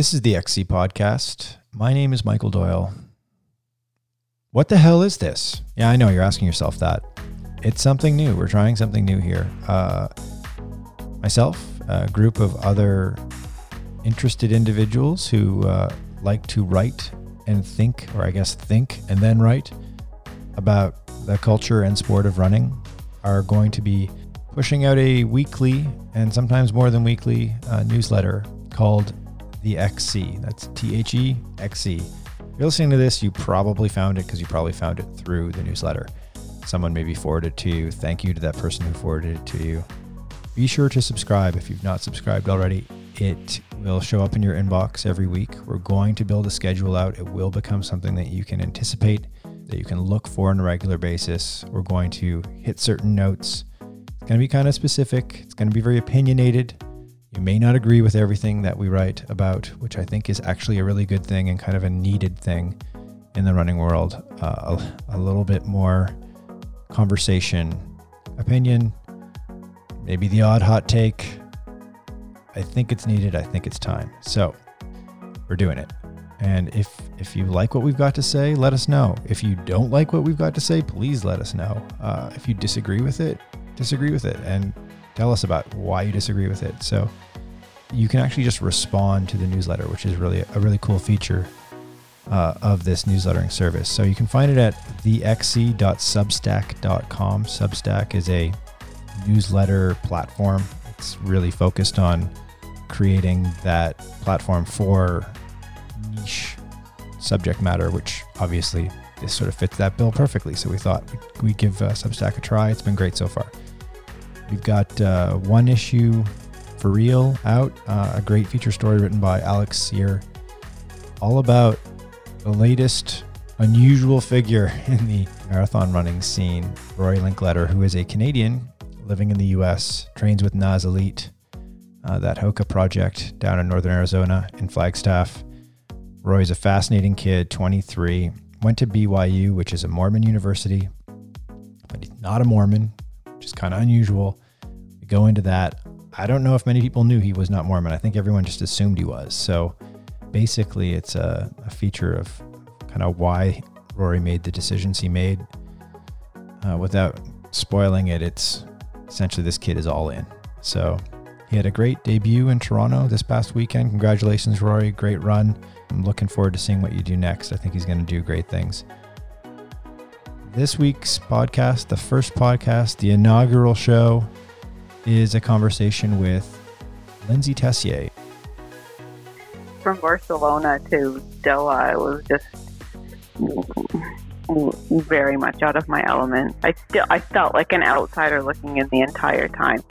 This is the XC podcast. My name is Michael Doyle. What the hell is this? Yeah, I know you're asking yourself that. It's something new. We're trying something new here. Uh, myself, a group of other interested individuals who uh, like to write and think, or I guess think and then write about the culture and sport of running, are going to be pushing out a weekly and sometimes more than weekly uh, newsletter called The XC. That's T H E X C. If you're listening to this, you probably found it because you probably found it through the newsletter. Someone maybe forwarded it to you. Thank you to that person who forwarded it to you. Be sure to subscribe if you've not subscribed already. It will show up in your inbox every week. We're going to build a schedule out. It will become something that you can anticipate, that you can look for on a regular basis. We're going to hit certain notes. It's going to be kind of specific, it's going to be very opinionated. You may not agree with everything that we write about, which I think is actually a really good thing and kind of a needed thing in the running world. Uh, a, a little bit more conversation, opinion, maybe the odd hot take. I think it's needed. I think it's time. So we're doing it. And if if you like what we've got to say, let us know. If you don't like what we've got to say, please let us know. Uh, if you disagree with it, disagree with it, and tell us about why you disagree with it. So you can actually just respond to the newsletter, which is really a really cool feature uh, of this newslettering service. So you can find it at thexc.substack.com. Substack is a newsletter platform. It's really focused on creating that platform for niche subject matter, which obviously this sort of fits that bill perfectly. So we thought we'd give uh, Substack a try. It's been great so far. We've got uh, one issue for real out, uh, a great feature story written by Alex Cyr, all about the latest unusual figure in the marathon running scene, Rory Linkletter, who is a Canadian living in the US, trains with NAZ Elite, uh, that Hoka project down in northern Arizona in Flagstaff. Rory's a fascinating kid, 23, went to BYU, which is a Mormon university, but he's not a Mormon, which is kind of unusual. We go into that. I don't know if many people knew he was not Mormon. I think everyone just assumed he was. So basically, it's a, a feature of kind of why Rory made the decisions he made. Uh, without spoiling it, it's essentially this kid is all in. So he had a great debut in Toronto this past weekend. Congratulations, Rory. Great run. I'm looking forward to seeing what you do next. I think he's going to do great things. This week's podcast, the first podcast, the inaugural show, is a conversation with Lyndsay Tessier. From Barcelona to Doha, it was just very much out of my element. I still I felt like an outsider looking in the entire time.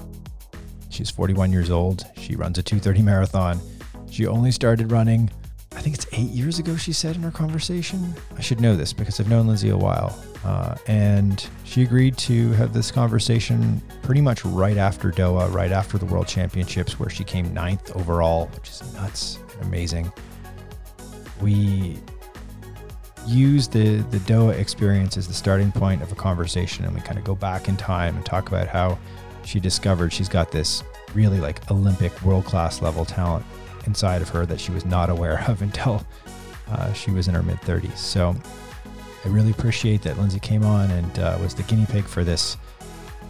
She's 41 years old. She runs a 230 marathon. She only started running, I think it's eight years ago, she said in our conversation. I should know this because I've known Lyndsay a while. Uh, and she agreed to have this conversation pretty much right after Doha, right after the World Championships, where she came ninth overall, which is nuts amazing. We use the the Doha experience as the starting point of a conversation, and we kind of go back in time and talk about how she discovered she's got this really like Olympic world class level talent inside of her that she was not aware of until uh, she was in her mid 30s. So I really appreciate that Lyndsay came on and uh, was the guinea pig for this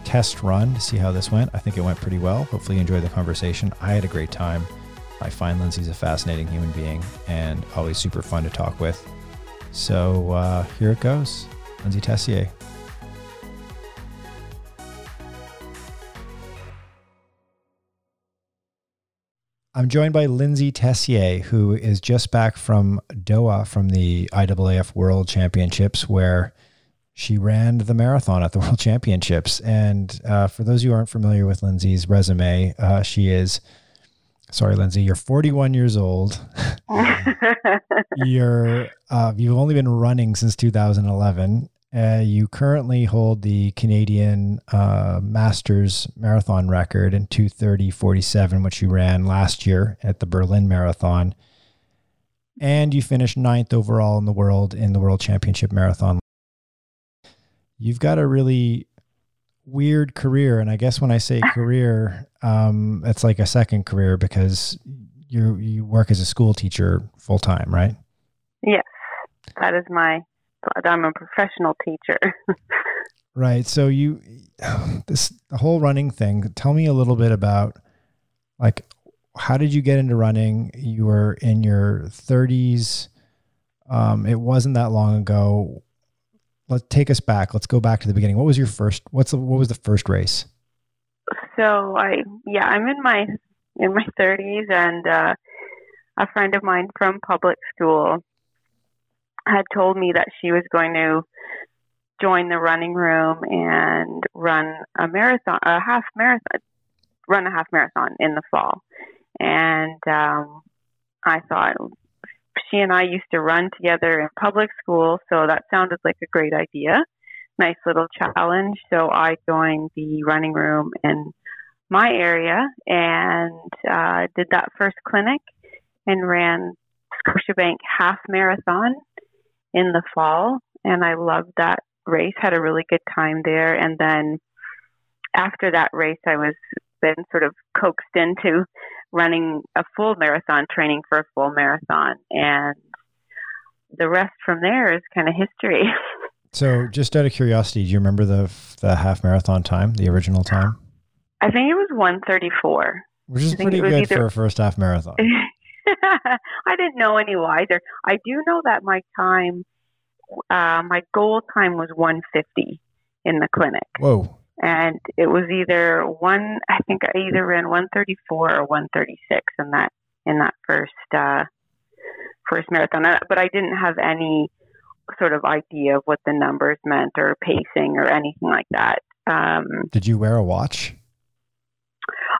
test run to see how this went. I think it went pretty well. Hopefully, you enjoyed the conversation. I had a great time. I find Lyndsay's a fascinating human being and always super fun to talk with. So uh, here it goes Lyndsay Tessier. I'm joined by Lyndsay Tessier, who is just back from Doha from the IAAF World Championships, where she ran the marathon at the World Championships. And uh, for those who aren't familiar with Lyndsay's resume, uh, she is, sorry, Lyndsay, you're 41 years old. you're uh, you've only been running since 2011. Uh, you currently hold the Canadian uh, Masters marathon record in 230.47, which you ran last year at the Berlin Marathon. And you finished ninth overall in the world in the World Championship Marathon. You've got a really weird career. And I guess when I say career, um, it's like a second career because you you work as a school teacher full time, right? Yes, that is my. I'm a professional teacher. right. So you this the whole running thing. Tell me a little bit about like how did you get into running? You were in your 30s. Um, it wasn't that long ago. Let's take us back. Let's go back to the beginning. What was your first? What's the, what was the first race? So I yeah I'm in my in my 30s and uh, a friend of mine from public school had told me that she was going to join the running room and run a marathon, a half marathon, run a half marathon in the fall. And um, I thought she and I used to run together in public school, so that sounded like a great idea. Nice little challenge. So I joined the running room in my area and uh, did that first clinic and ran Scotiabank half marathon in the fall. And I loved that race, had a really good time there. And then after that race, I was then sort of coaxed into running a full marathon, training for a full marathon. And the rest from there is kind of history. so, just out of curiosity, do you remember the the half marathon time, the original time? I think it was 134. Which is pretty good either... for a first half marathon. I didn't know any wiser. I do know that my time, uh, my goal time was 150 in the clinic. Whoa. And it was either one, I think I either ran 134 or 136 in that, in that first, uh, first marathon. Uh, but I didn't have any sort of idea of what the numbers meant or pacing or anything like that. Um, Did you wear a watch?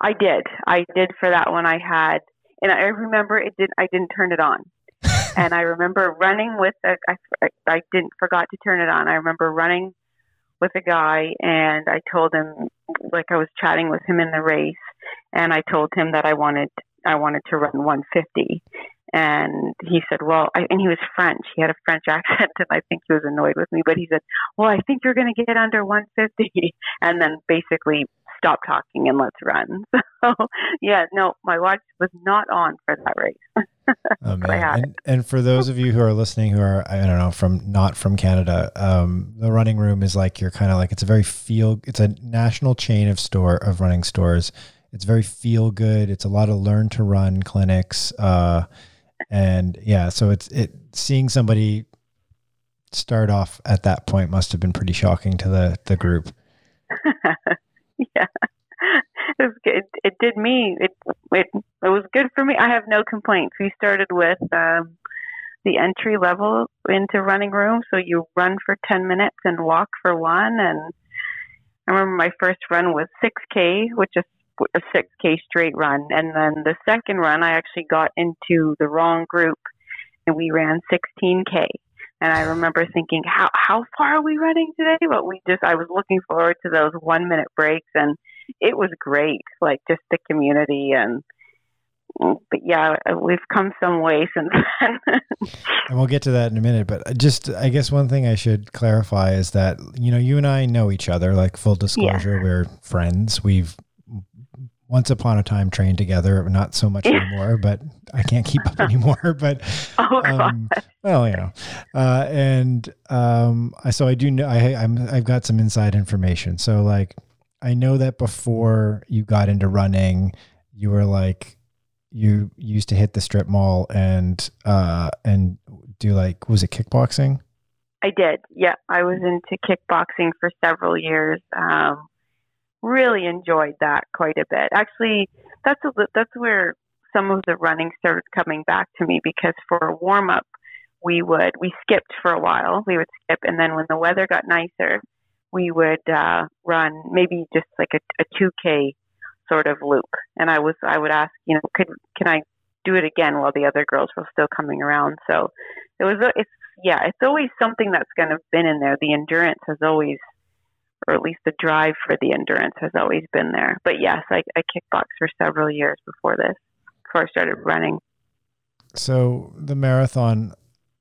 I did. I did for that one. I had and I remember it did. I didn't turn it on, and I remember running with a. I, I didn't forgot to turn it on. I remember running with a guy, and I told him like I was chatting with him in the race, and I told him that I wanted I wanted to run 150, and he said, "Well," I, and he was French. He had a French accent, and I think he was annoyed with me. But he said, "Well, I think you're going to get under 150," and then basically stop talking and let's run. So yeah, no, my watch was not on for that race. oh, man. And, and, for those of you who are listening who are I don't know from not from Canada, um, the running room is like you're kind of like it's a very feel it's a national chain of store of running stores. It's very feel good. It's a lot of learn to run clinics. Uh, and yeah, so it's it seeing somebody start off at that point must have been pretty shocking to the the group. was, it, it did me. It, it it was good for me. I have no complaints. We started with um, the entry level into running room, so you run for ten minutes and walk for one. And I remember my first run was six k, which is a six k straight run, and then the second run I actually got into the wrong group, and we ran sixteen k. And I remember thinking, how how far are we running today? But we just I was looking forward to those one minute breaks, and it was great. Like just the community and. But yeah, we've come some way since then. and we'll get to that in a minute. But just, I guess one thing I should clarify is that you know you and I know each other. Like full disclosure, yeah. we're friends. We've once upon a time trained together, not so much anymore, but I can't keep up anymore. But oh, um, well, you know, uh, and um, I so I do know I I'm I've got some inside information. So like I know that before you got into running, you were like you used to hit the strip mall and uh and do like was it kickboxing? I did. Yeah, I was into kickboxing for several years. Um, really enjoyed that quite a bit. Actually, that's a, that's where some of the running started coming back to me because for a warm up, we would we skipped for a while. We would skip, and then when the weather got nicer, we would uh, run maybe just like a, a 2K sort of loop. And I was I would ask, you know, could can I do it again while the other girls were still coming around? So it was it's yeah, it's always something that's kind of been in there. The endurance has always or at least the drive for the endurance has always been there. But yes, I, I kickboxed for several years before this, before I started running. So the marathon,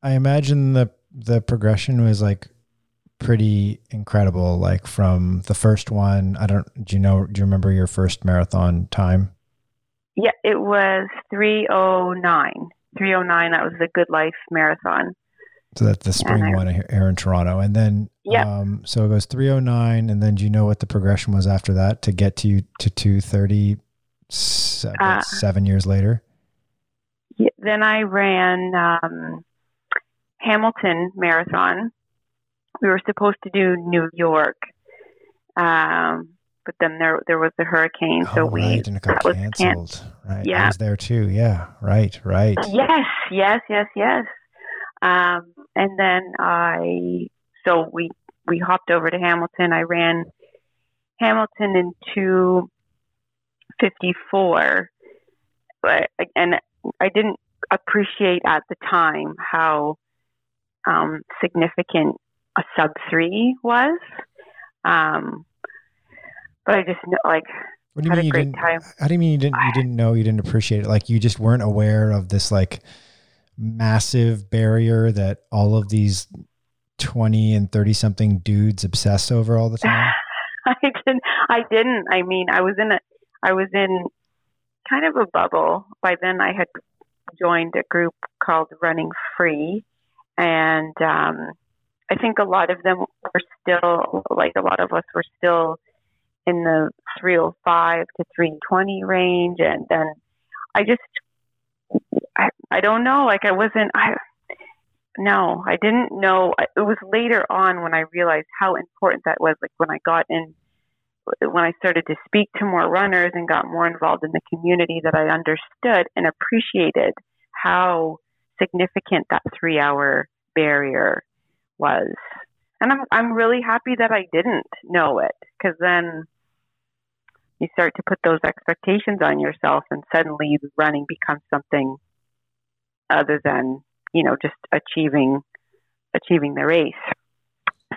I imagine the the progression was like pretty incredible. Like from the first one, I don't. Do you know? Do you remember your first marathon time? Yeah, it was 309. 309, that was the Good Life Marathon. So that's the spring I- one here in Toronto. And then, Yeah. um, so it goes 309. And then do you know what the progression was after that to get to you to 230 seven, Uh, seven years later? Yeah, then I ran um, Hamilton Marathon. We were supposed to do New York, um, but then there there was the hurricane, so oh, we right. And it got that was canceled. right. I Yeah. was there too. Yeah. Right. Right. Yes, yes, yes, yes. Um, and then I, so we we hopped over to Hamilton. I ran Hamilton in two fifty four, but and I didn't appreciate at the time how um, significant a sub three was. Um, but I just like What do you had mean a you great didn't? time. How do you mean you didn't? You didn't know? You didn't appreciate it? Like you just weren't aware of this like massive barrier that all of these twenty and thirty something dudes obsess over all the time. I didn't. I didn't. I mean, I was in a. I was in kind of a bubble. By then, I had joined a group called Running Free, and um, I think a lot of them were still like a lot of us were still in the 305 to 320 range, and then I just. I, I don't know. Like I wasn't. I no, I didn't know. It was later on when I realized how important that was. Like when I got in, when I started to speak to more runners and got more involved in the community, that I understood and appreciated how significant that three-hour barrier was. And I'm I'm really happy that I didn't know it because then you start to put those expectations on yourself, and suddenly running becomes something other than you know just achieving achieving the race.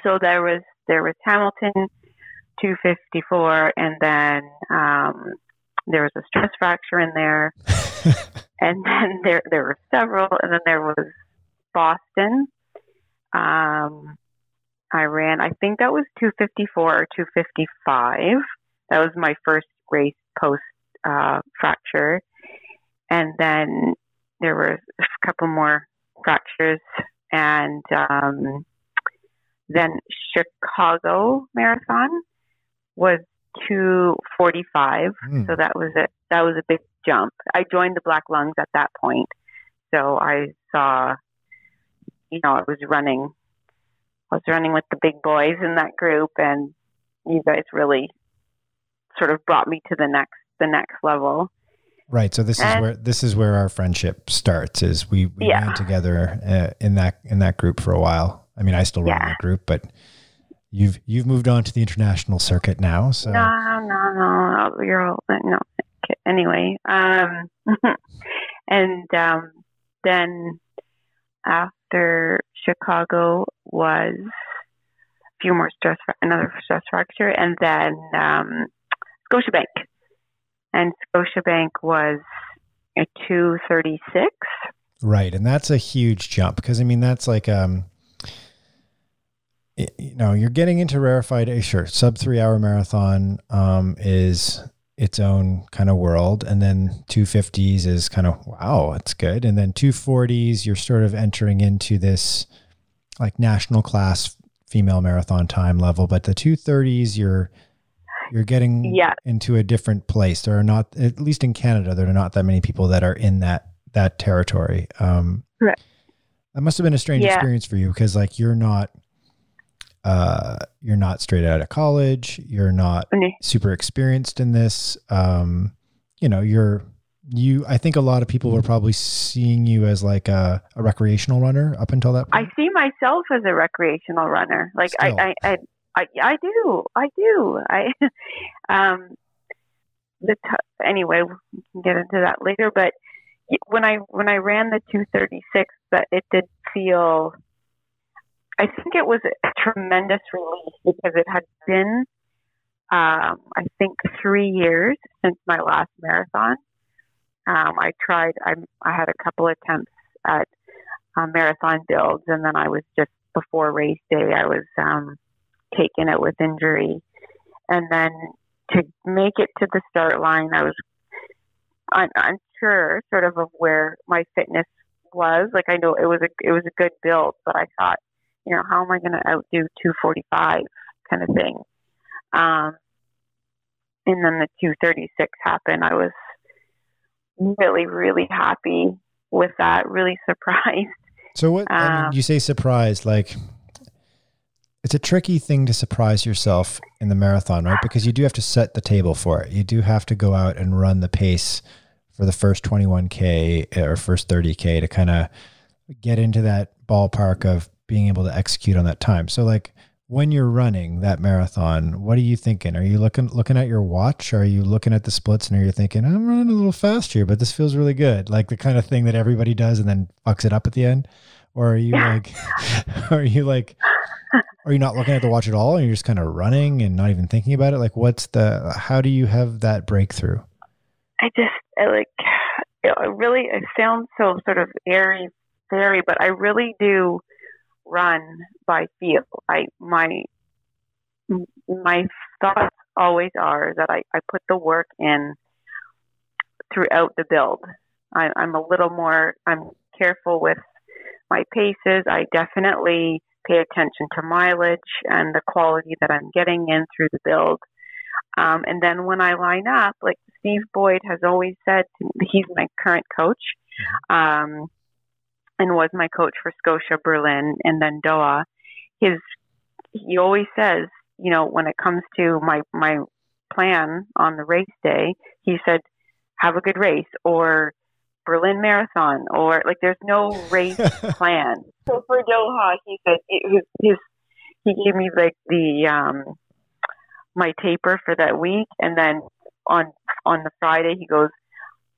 So there was there was Hamilton 254, and then um, there was a stress fracture in there, and then there there were several, and then there was Boston. Um, I ran, I think that was 254 or 255. That was my first race post uh, fracture, and then there were a couple more fractures, and um, then Chicago Marathon was 245. Hmm. So that was a that was a big jump. I joined the Black Lungs at that point, so I saw, you know, I was running, I was running with the big boys in that group, and you guys really sort of brought me to the next the next level. Right. So this is where this is where our friendship starts. Is we, we Yeah. ran together uh, in that in that group for a while. I mean, I still run Yeah. that group, but you've you've moved on to the international circuit now. So No, no, no. You're all, no. Anyway, um, and um, then after Chicago was a few more stress, another stress fracture, and then um, Scotiabank, and Scotiabank was a two thirty six. right, and that's a huge jump because I mean that's like um, you know, you're getting into rarefied. Sure, sub three hour marathon um is its own kind of world, and then two fifties is kind of wow, it's good, and then two forties you're sort of entering into this like national class female marathon time level, but the two thirties you're you're getting Yeah. into a different place. There are not, at least in Canada, there are not that many people that are in that that territory. Um, Right. That must have been a strange Yeah. experience for you because, like, you're not, uh, you're not straight out of college. You're not Okay. super experienced in this. Um, you know, you're you. I think a lot of people were probably seeing you as like a, a recreational runner up until that point. I see myself as a recreational runner. Like I. I, I, I, I do, I do. I, um, the t- anyway, we can get into that later. But when I when I ran the 236, that it did feel. I think it was a tremendous relief because it had been, um, I think, three years since my last marathon. Um, I tried. I I had a couple attempts at uh, marathon builds, and then I was just before race day, I was um, taken out with injury, and then to make it to the start line, I was un- unsure sort of of where my fitness was. Like I know it was a it was a good build, but I thought, you know, how am I going to outdo 245 kind of thing. Um, and then the 236 happened. I was really really happy with that. Really surprised. So what I mean, Um, you say surprised like it's a tricky thing to surprise yourself in the marathon, right? Because you do have to set the table for it. You do have to go out and run the pace for the first 21k or first 30k to kind of get into that ballpark of being able to execute on that time. So like when you're running that marathon, what are you thinking? Are you looking looking at your watch? Are you looking at the splits and are you thinking, I'm running a little fast here, but this feels really good? Like the kind of thing that everybody does and then fucks it up at the end? Or are you like are you like are you not looking at the watch at all and you're just kind of running and not even thinking about it? Like what's the how do you have that breakthrough? I just I like it really it sounds so sort of airy fairy, but I really do run by feel. I my my thoughts always are that I, I put the work in throughout the build. I, I'm a little more I'm careful with my paces. I definitely pay attention to mileage and the quality that I'm getting in through the build. Um, and then when I line up, like Steve Boyd has always said, he's my current coach, um, and was my coach for Scotia, Berlin, and then Doha. His he always says, you know, when it comes to my my plan on the race day, he said, have a good race or Berlin Marathon or like there's no race plan. So for Doha, he said it was his. He gave me like the um, my taper for that week, and then on on the Friday he goes,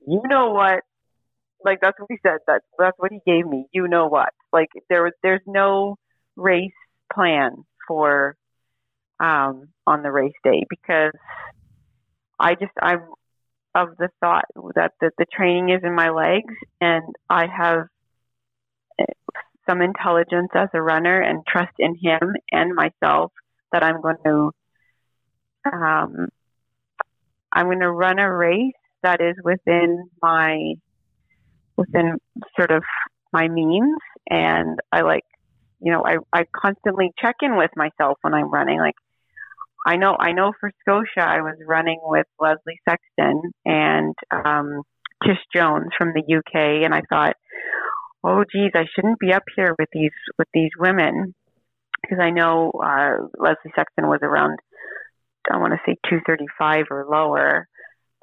you know what? Like that's what he said. That's that's what he gave me. You know what? Like there was there's no race plan for um on the race day because I just I'm of the thought that the, the training is in my legs and I have eh, some intelligence as a runner and trust in him and myself that I'm going to um, I'm going to run a race that is within my within sort of my means. And I like you know I, I constantly check in with myself when I'm running. Like I know I know for Scotia I was running with Leslie Sexton and um, Tish Jones from the UK and I thought oh geez I shouldn't be up here with these with these women. Because I know uh, Leslie Sexton was around I want to say 235 or lower.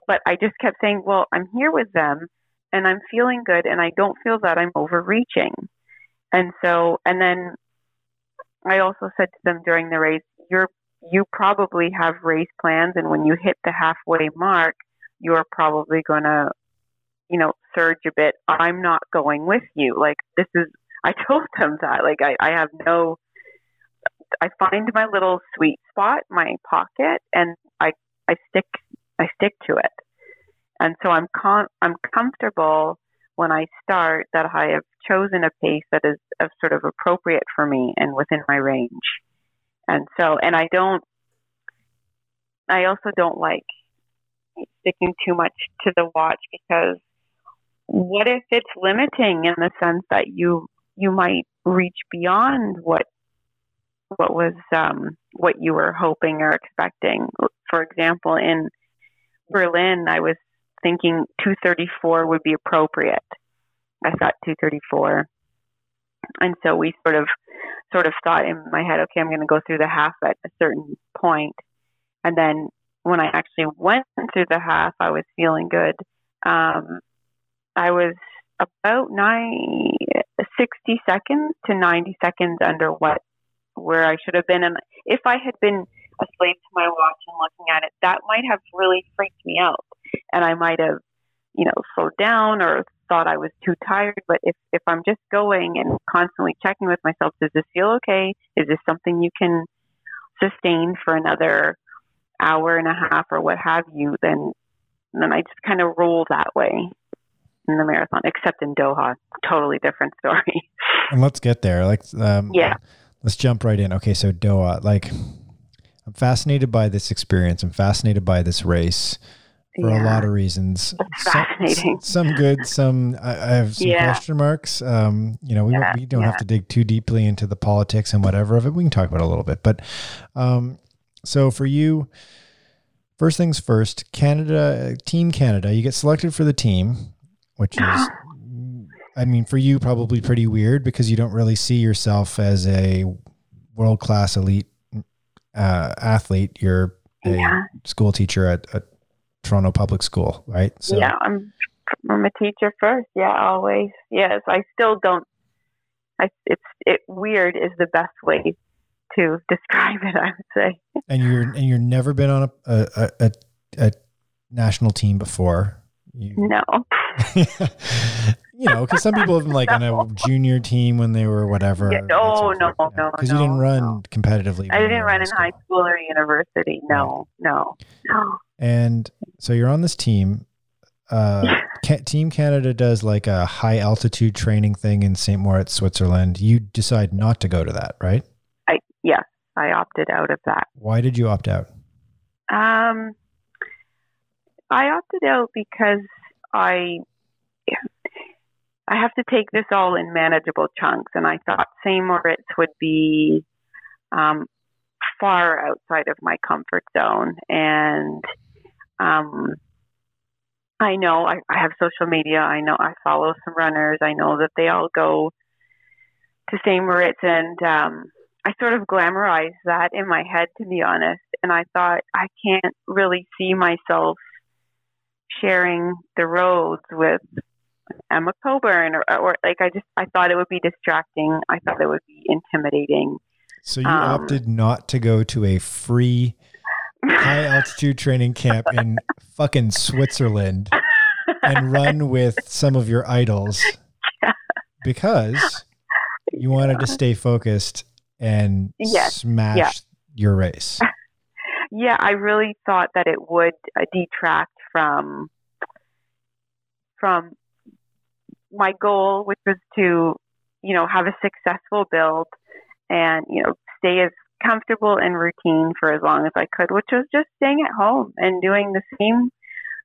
But I just kept saying well I'm here with them and I'm feeling good and I don't feel that I'm overreaching. And so and then I also said to them during the race you're you probably have race plans and when you hit the halfway mark you're probably going to you know surge a bit. I'm not going with you. Like this is i told them that. Like i i have no i find my little sweet spot my pocket and i i stick i stick to it and so i'm con i'm comfortable when i start that i have chosen a pace that is of sort of appropriate for me and within my range and so, and I don't, I also don't like sticking too much to the watch because what if it's limiting in the sense that you, you might reach beyond what, what was, um, what you were hoping or expecting. For example, in Berlin, I was thinking 234 would be appropriate. I thought 234. And so we sort of sort of thought in my head, okay, I'm going to go through the half at a certain point. And then when I actually went through the half, I was feeling good. Um, I was about nine, 60 seconds to 90 seconds under what where I should have been. And if I had been a slave to my watch and looking at it, that might have really freaked me out. And I might have, you know, slowed down or thought I was too tired. But if, if I'm just going and constantly checking with myself, does this feel okay? Is this something you can sustain for another hour and a half or what have you? Then, then I just kind of roll that way in the marathon, except in Doha. Totally different story. And let's get there. Like, um, Yeah. Let's jump right in. Okay, so Doha, like, I'm fascinated by this experience. I'm fascinated by this race. For yeah. a lot of reasons. fascinating. Some, some, good, some I, I have some yeah. question marks. Um, you know, we, yeah. we don't have to dig too deeply into the politics and whatever of it. We can talk about it a little bit, but um, so for you, first things first, Canada, Team Canada, you get selected for the team, which is, I mean, for you probably pretty weird because you don't really see yourself as a world class elite uh, athlete. You're a school teacher at, at Toronto Public School, right? So yeah, I'm I'm a teacher first. Yeah, always. Yes, I still don't. I it's it weird is the best way to describe it. I would say. And you're and you're never been on a a, a, a national team before. You, no. you know, because some people have been like no. on a junior team when they were whatever. Yeah, no, no, no, no. Because you didn't run no. competitively. I didn't run in school. high school or university. No, no, no. And so you're on this team. Uh, team Canada does like a high altitude training thing in St. Moritz, Switzerland. You decide not to go to that, right? I yes, I opted out of that. Why did you opt out? Um, I opted out because I I have to take this all in manageable chunks, and I thought St. Moritz would be um, far outside of my comfort zone, and um, I know I, I have social media. I know I follow some runners. I know that they all go to St. Moritz, and um, I sort of glamorized that in my head, to be honest. And I thought I can't really see myself sharing the roads with Emma Coburn, or, or like I just I thought it would be distracting. I thought it would be intimidating. So you um, opted not to go to a free high altitude training camp in fucking Switzerland and run with some of your idols yeah. because you wanted to stay focused and yes. smash yeah. your race. Yeah, I really thought that it would uh, detract from from my goal, which was to, you know, have a successful build and, you know, stay as comfortable and routine for as long as I could, which was just staying at home and doing the same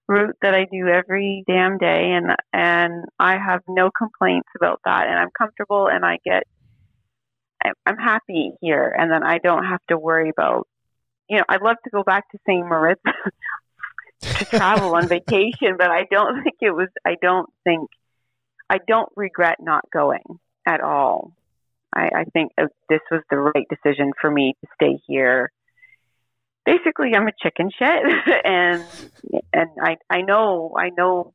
route that I do every damn day and and I have no complaints about that and I'm comfortable and I get I'm happy here and then I don't have to worry about you know, I'd love to go back to St. Moritz to travel on vacation, but I don't think it was I don't think I don't regret not going at all. I, I think this was the right decision for me to stay here. Basically, I'm a chicken shit, and and I I know I know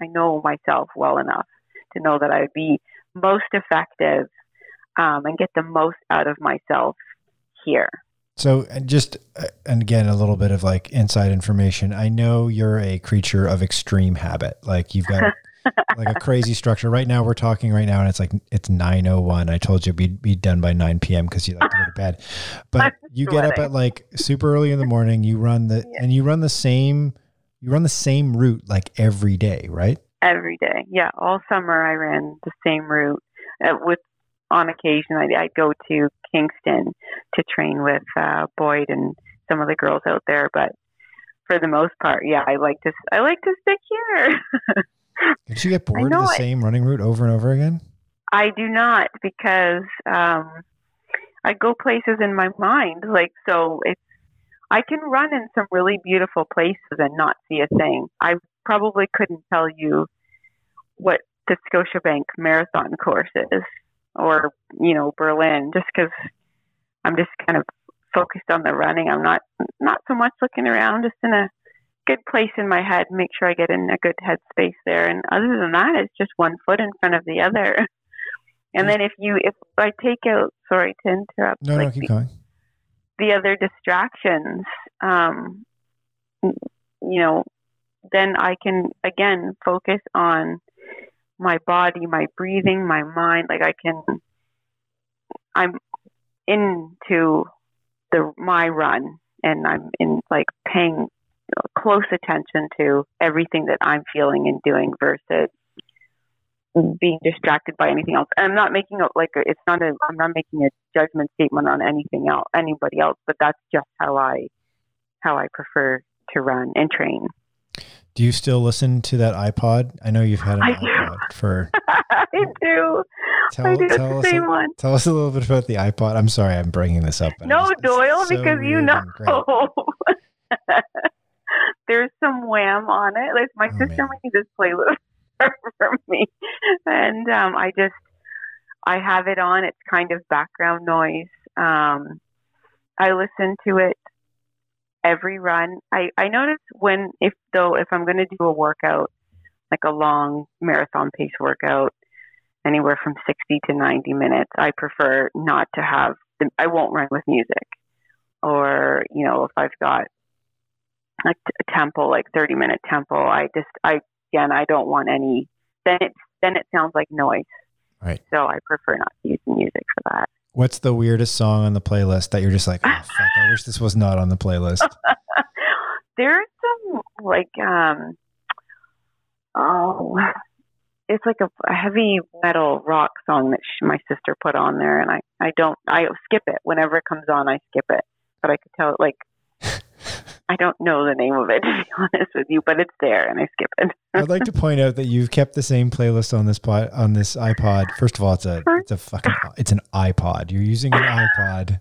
I know myself well enough to know that I would be most effective um, and get the most out of myself here. So, and just uh, and again, a little bit of like inside information. I know you're a creature of extreme habit. Like you've got like a crazy structure. Right now, we're talking right now, and it's like it's nine oh one. I told you we'd be done by nine p.m. because you like to go to bed. But you get up at like super early in the morning. You run the yeah. and you run the same. You run the same route like every day, right? Every day, yeah. All summer, I ran the same route. Uh, with on occasion, I, I'd go to Kingston to train with uh, Boyd and some of the girls out there, but for the most part, yeah, I like to I like to stick here. Did you get bored of the it. same running route over and over again? I do not because um, I go places in my mind. Like so, it's I can run in some really beautiful places and not see a thing. I probably couldn't tell you what the Scotiabank Marathon course is, or you know Berlin, just because I'm just kind of focused on the running. I'm not not so much looking around, just in a good place in my head, make sure I get in a good headspace there. And other than that, it's just one foot in front of the other. And then if you, if I take out, sorry to interrupt. No, like no, keep the, going. The other distractions, um, you know, then I can again focus on my body, my breathing, my mind. Like I can, I'm into the my run, and I'm in like paying close attention to everything that I'm feeling and doing versus being distracted by anything else. And I'm not making it like a, it's not a I'm not making a judgment statement on anything else anybody else, but that's just how I how I prefer to run and train. Do you still listen to that iPod? I know you've had an I do. iPod for. I do. Tell, I do. Tell the us. same a- one. Tell us a little bit about the iPod. I'm sorry, I'm bringing this up. No, Doyle, so because you know. There's some wham on it. Like my Oh, sister man. made this playlist for me, and um, I just I have it on. It's kind of background noise. Um, I listen to it every run. I I notice when if though if I'm going to do a workout, like a long marathon pace workout, anywhere from 60 to 90 minutes, I prefer not to have. The, I won't run with music, or you know if I've got like a tempo, like 30 minute tempo, I just I again I don't want any. Then it then it sounds like noise. Right. So I prefer not to use music for that. What's the weirdest song on the playlist that you're just like, oh fuck, I wish this was not on the playlist? There's some like um oh it's like a, a heavy metal rock song that sh- my sister put on there and I I don't I skip it whenever it comes on I skip it but I could tell it like I don't know the name of it to be honest with you but it's there and I skip it. I'd like to point out that you've kept the same playlist on this pod, on this iPod. First of all, it's a it's a fucking it's an iPod. You're using an iPod,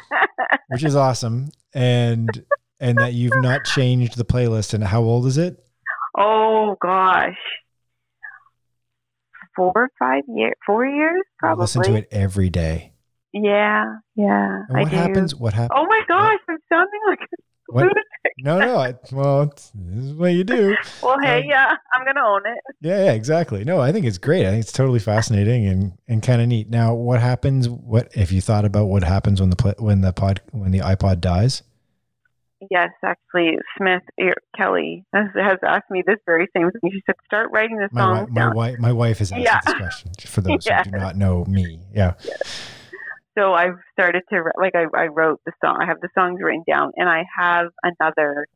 which is awesome, and and that you've not changed the playlist. And how old is it? oh gosh. Four or five years, four years probably. I listen to it every day. Yeah, yeah. And what happens? What happens? Oh my gosh, I'm sounding like No, no. I, well, it's, this is what you do. Well, hey, Um, yeah, I'm gonna own it. Yeah, yeah, exactly. No, I think it's great. I think it's totally fascinating and, and kind of neat. Now, what happens? What if you thought about what happens when the when the pod when the iPod dies? Yes, actually, Smith er, Kelly has, has asked me this very same thing. She said, "Start writing the My wi- my wife my wife has asked Yeah. this question for those Yeah. who do not know me. Yeah, So I've started to like I, I wrote the song. I have the songs written down, and I have another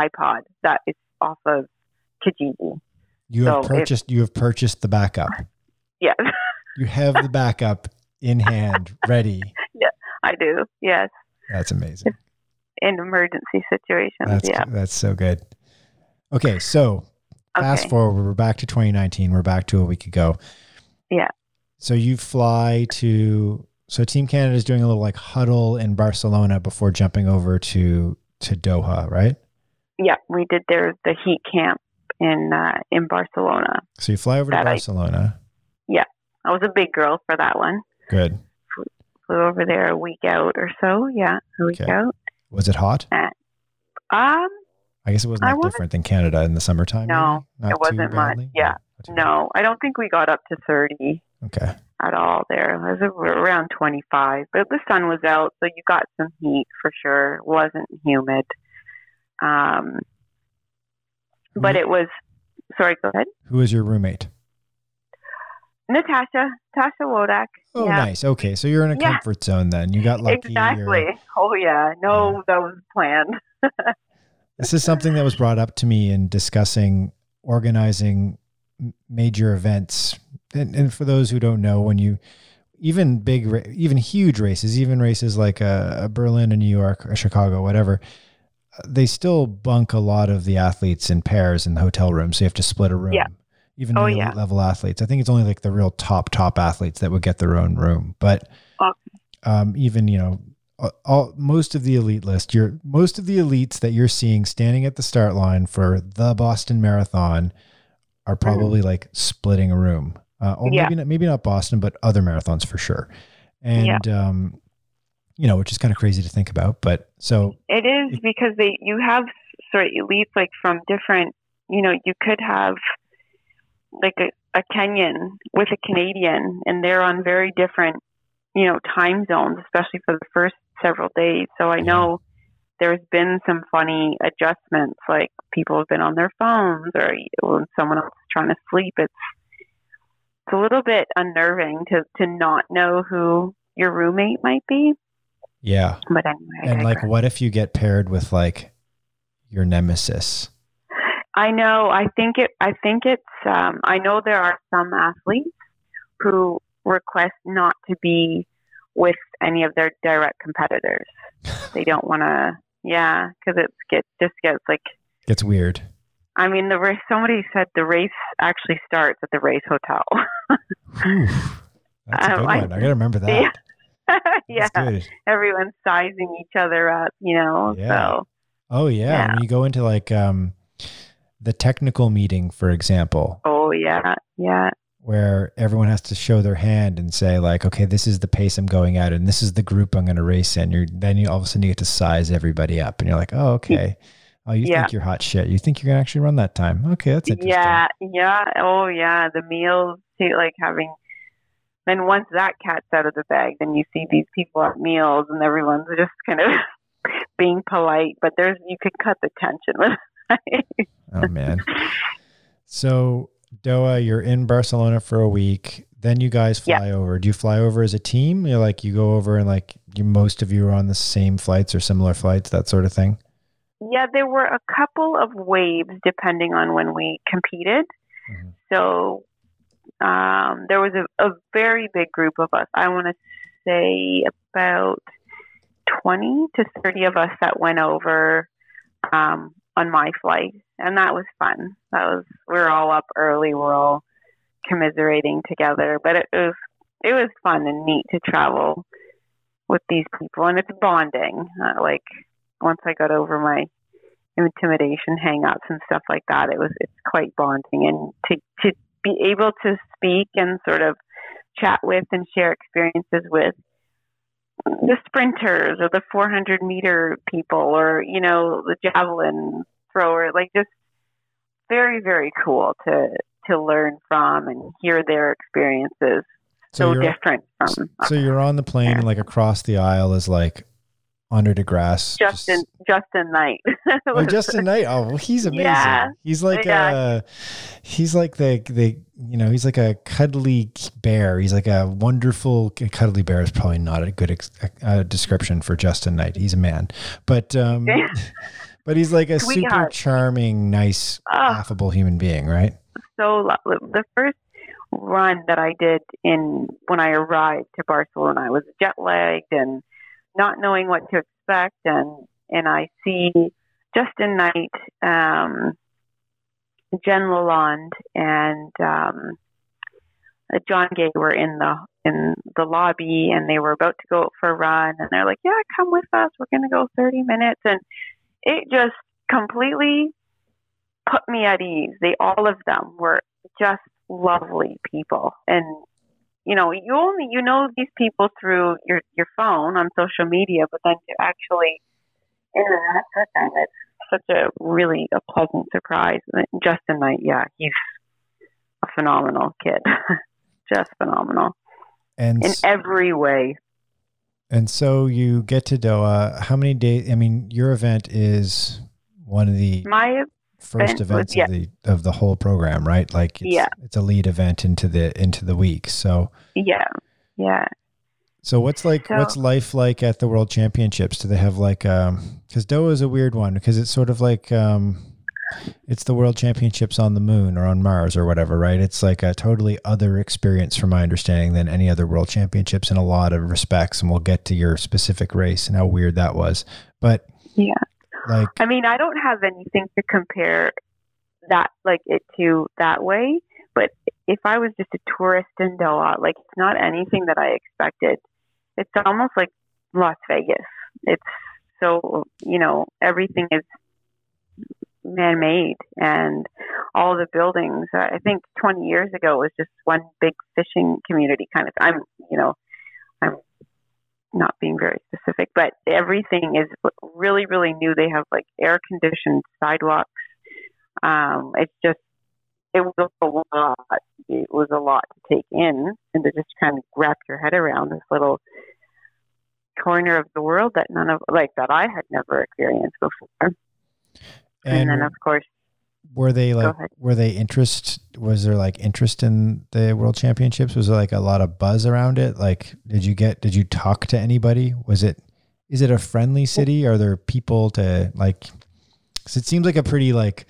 iPod that is off of Kijiji. you have So purchased you have purchased the backup. Yes, You have the backup in hand, ready. Yeah, I do. Yes, That's amazing. in emergency situations. That's yeah. that's so good. Okay, so fast Okay. forward, we're back to 2019. We're back to a week ago. Yeah. So you fly to so Team Canada is doing a little like huddle in Barcelona before jumping over to to Doha, right? Yeah, we did there the heat camp in uh, in Barcelona. So you fly over to Barcelona. I- Barcelona. I was a big girl for that one. Good. Flew over there a week out or so. Yeah, a week Okay. out. Was it hot? Um, I guess it wasn't that different than Canada in the summertime. No, it wasn't much. Yeah. Not too bad. no, I don't think we got up to thirty Okay. At all there. It was around twenty five, but the sun was out, so you got some heat for sure. It wasn't humid. Um, but it was. Sorry, go ahead. Who is your roommate? Natasha, Tasha Wodak. Oh, yeah. nice. Okay, so you're in a Yeah. comfort zone then. You got lucky. You're- Exactly. Oh yeah. No, that was planned. This is something that was brought up to me in discussing organizing major events. And, and for those who don't know, when you even big, even huge races, even races like a, a Berlin, a New York, or Chicago, whatever, uh, they still bunk a lot of the athletes in pairs in the hotel room. So you have to split a room. Yeah. Even Oh, the elite yeah. level athletes. I think it's only like the real top top athletes that would get their own room. But um, even you know all- all most of the elite list you're most of the elites that you're seeing standing at the start line for the Boston Marathon are probably like splitting a room uh, or. Yeah. maybe not maybe not Boston but other marathons for sure and um you know which is kind of crazy to think about but so It is because they you have sort of elites like from different. You know, you could have like a, a Kenyan with a Canadian, and they're on very different, you know, time zones, especially for the first several days. So I Yeah. know there's been some funny adjustments, like people have been on their phones, or when someone else is trying to sleep. It's it's a little bit unnerving to to not know who your roommate might be. yeah But anyway, and like what if you get paired with like your nemesis I know. I think it. I think it's. Um, I know there are some athletes who request not to be with any of their direct competitors. They don't want to. Yeah, because it gets just gets like gets weird I mean, the race. Somebody said the race actually starts at the race hotel. That's a Um, good I- one. I gotta remember that. yeah, good. everyone's sizing each other up, you know. Yeah. So Oh yeah. Yeah. When you go into like um the technical meeting, for example, oh yeah, yeah, where everyone has to show their hand and say like, okay, this is the pace I'm going at, and this is the group I'm going to race in. You're then you all of a sudden you get to size everybody up, and you're like, oh okay. Oh, you Yeah. think you're hot shit. You think you're gonna actually run that time. Okay, that's interesting. yeah, yeah. Oh yeah, the meals too, like having. Then once that cat's out of the bag, then you see these people at meals, and everyone's just kind of being polite. But there's you could cut the tension with. Oh man. So Doa, you're in Barcelona for a week. Then you guys Yeah. fly over. Do you fly over as a team? You're like you go over and like you most of you are on the same flights or similar flights, that sort of thing. Yeah, there were a couple of waves depending on when we competed. Mhm. So um, there was a, a very big group of us. I want to say about 20 to 30 of us that went over um, on my flight. And that was fun. That was, we are all up early. We're all commiserating together. But it was, it was fun and neat to travel with these people. And it's bonding. Uh, like, once I got over my intimidation hang-ups and stuff like that, it was it's quite bonding and to to be able to speak and sort of chat with and share experiences with the sprinters or the 400 meter people or you know the javelin thrower like just very very cool to to learn from and hear their experiences. So, you're different from so you're on the plane and like across the aisle is like Andre De Grasse. Justyn just- Justyn Knight. Oh, Justyn Knight. Oh, well, he's amazing. Yeah. He's like Yeah. uh he's like the the you know he's like a cuddly bear. He's like a wonderful cuddly bear is probably not a good ex, uh, description for Justyn Knight. He's a man, but um, but he's like a super charming, nice, Oh. affable human being, right? so lovely. The first run that I did in when I arrived to Barcelona, I was jet lagged and not knowing what to expect, and and I see Justyn Knight, um, Gen Lalonde, and um, uh, John Gay were in the in the lobby, and they were about to go out for a run, and they're like, "Yeah, come with us. We're going to go 30 minutes," and it just completely put me at ease. They all of them were just lovely people, and you know, you only you know these people through your your phone on social media, but then to actually interact with them, it's such a really a pleasant surprise. Justyn Knight, yeah, he's a phenomenal kid, just phenomenal And in every way. and so you get to Doha. How many days? I mean, your event is one of the My first event events yeah. of the of the whole program, right? Like it's, Yeah. it's a lead event into the into the week. So yeah, yeah. so what's like So- what's life like at the World Championships? Do they have like um because Doha is a weird one because it's sort of like um it's the World Championships on the moon or on Mars or whatever, right? It's like a totally other experience from my understanding than any other World Championships in a lot of respects, and we'll get to your specific race and how weird that was. But Yeah. Like I mean, I don't have anything to compare that like it to that way. But if I was just a tourist in Doha, like it's not anything that I expected. It's almost like Las Vegas. It's so you know everything is man-made and all the buildings. I think 20 years ago it was just one big fishing community kind of. I'm you know not being very specific, but everything is really, really new. They have like air conditioned sidewalks. Um, it's just, it was a lot. It was a lot to take in and to just kind of wrap your head around this little corner of the world that none of, like, that I had never experienced before. And, then, of course, were they like were they interest was there like interest in the world championships? Was there like a lot of buzz around it? Like did you get did you talk to anybody? Was it is it a friendly city? Are there people to like because it seems like a pretty like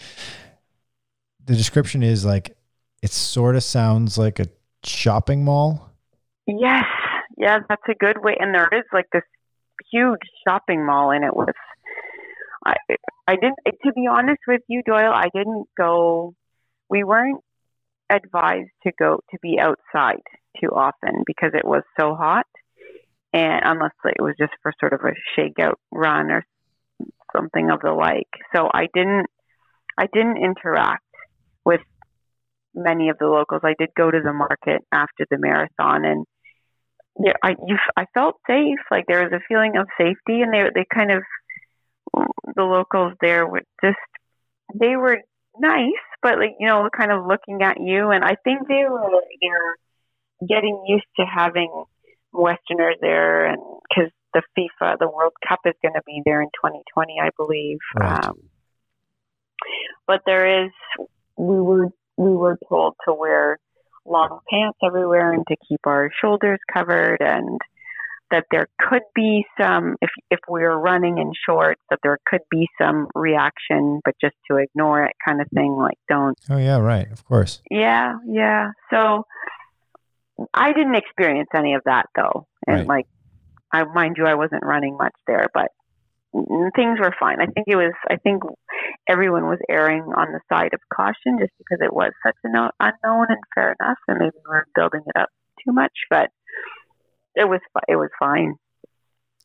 the description is like it sort of sounds like a shopping mall. Yes, yeah, that's a good way. And there is like this huge shopping mall in it with I I didn't. To be honest with you, Doyle, I didn't go. We weren't advised to go to be outside too often because it was so hot, and unless it was just for sort of a shakeout run or something of the like. So I didn't. I didn't interact with many of the locals. I did go to the market after the marathon, and yeah, I you, I felt safe. Like there was a feeling of safety, and they they kind of the locals there were just they were nice, but like you know, kind of looking at you, and I think they were they're getting used to having Westerners there, and because the FIFA, the World Cup is going to be there in 2020, I believe. Right. Um, but there is, we were we were told to wear long pants everywhere and to keep our shoulders covered and that there could be some if if we were running in shorts that there could be some reaction but just to ignore it kind of thing like don't Oh yeah, right. Of course. yeah yeah so i didn't experience any of that though and Right. like i mind you i wasn't running much there but things were fine i think it was i think everyone was erring on the side of caution just because it was such an unknown and fair enough and maybe we were building it up too much but it was it was fine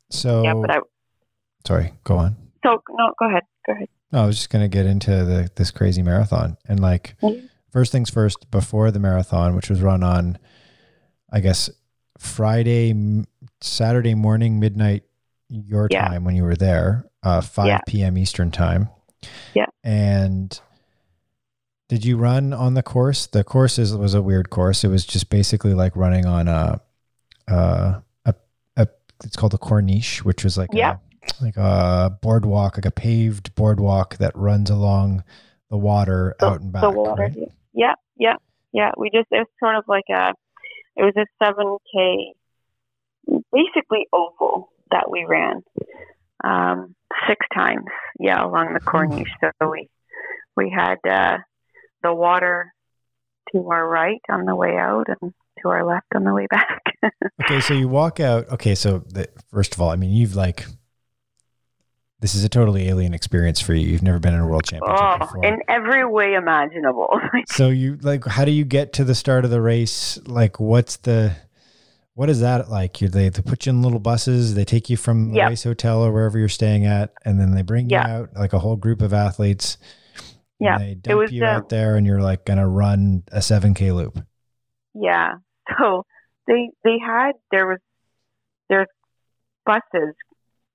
So yeah but i sorry, go on. so no go ahead go ahead No, I was just going to get into the this crazy marathon and like Mhm. first things first before the marathon, which was run on, I guess Friday, Saturday morning, midnight your Yeah. time when you were there, uh, five Yeah. p.m. Eastern time. Yeah. And did you run on the course? The course is, was a weird course. It was just basically like running on a, uh, a, a it's called a corniche, which was like Yeah. a, like a boardwalk, like a paved boardwalk that runs along the water the, out and back. the water right? yeah yeah yeah we just it was sort of like a it was a 7k basically oval that we ran um six times yeah along the corniche so we we had uh the water to our right on the way out and to our left on the way back Okay, so you walk out. Okay, so the, first of all, I mean, you've like this is a totally alien experience for you. You've never been in a world championship oh before. in every way imaginable so you like, how do you get to the start of the race? Like, what's the what is that like? You they, they put you in little buses. They take you from the Yeah. race hotel or wherever you're staying at, and then they bring Yeah. you out like a whole group of athletes. Yeah, they dump was, you out there, and you're like gonna run a seven k loop. Yeah. So they they had there was there's buses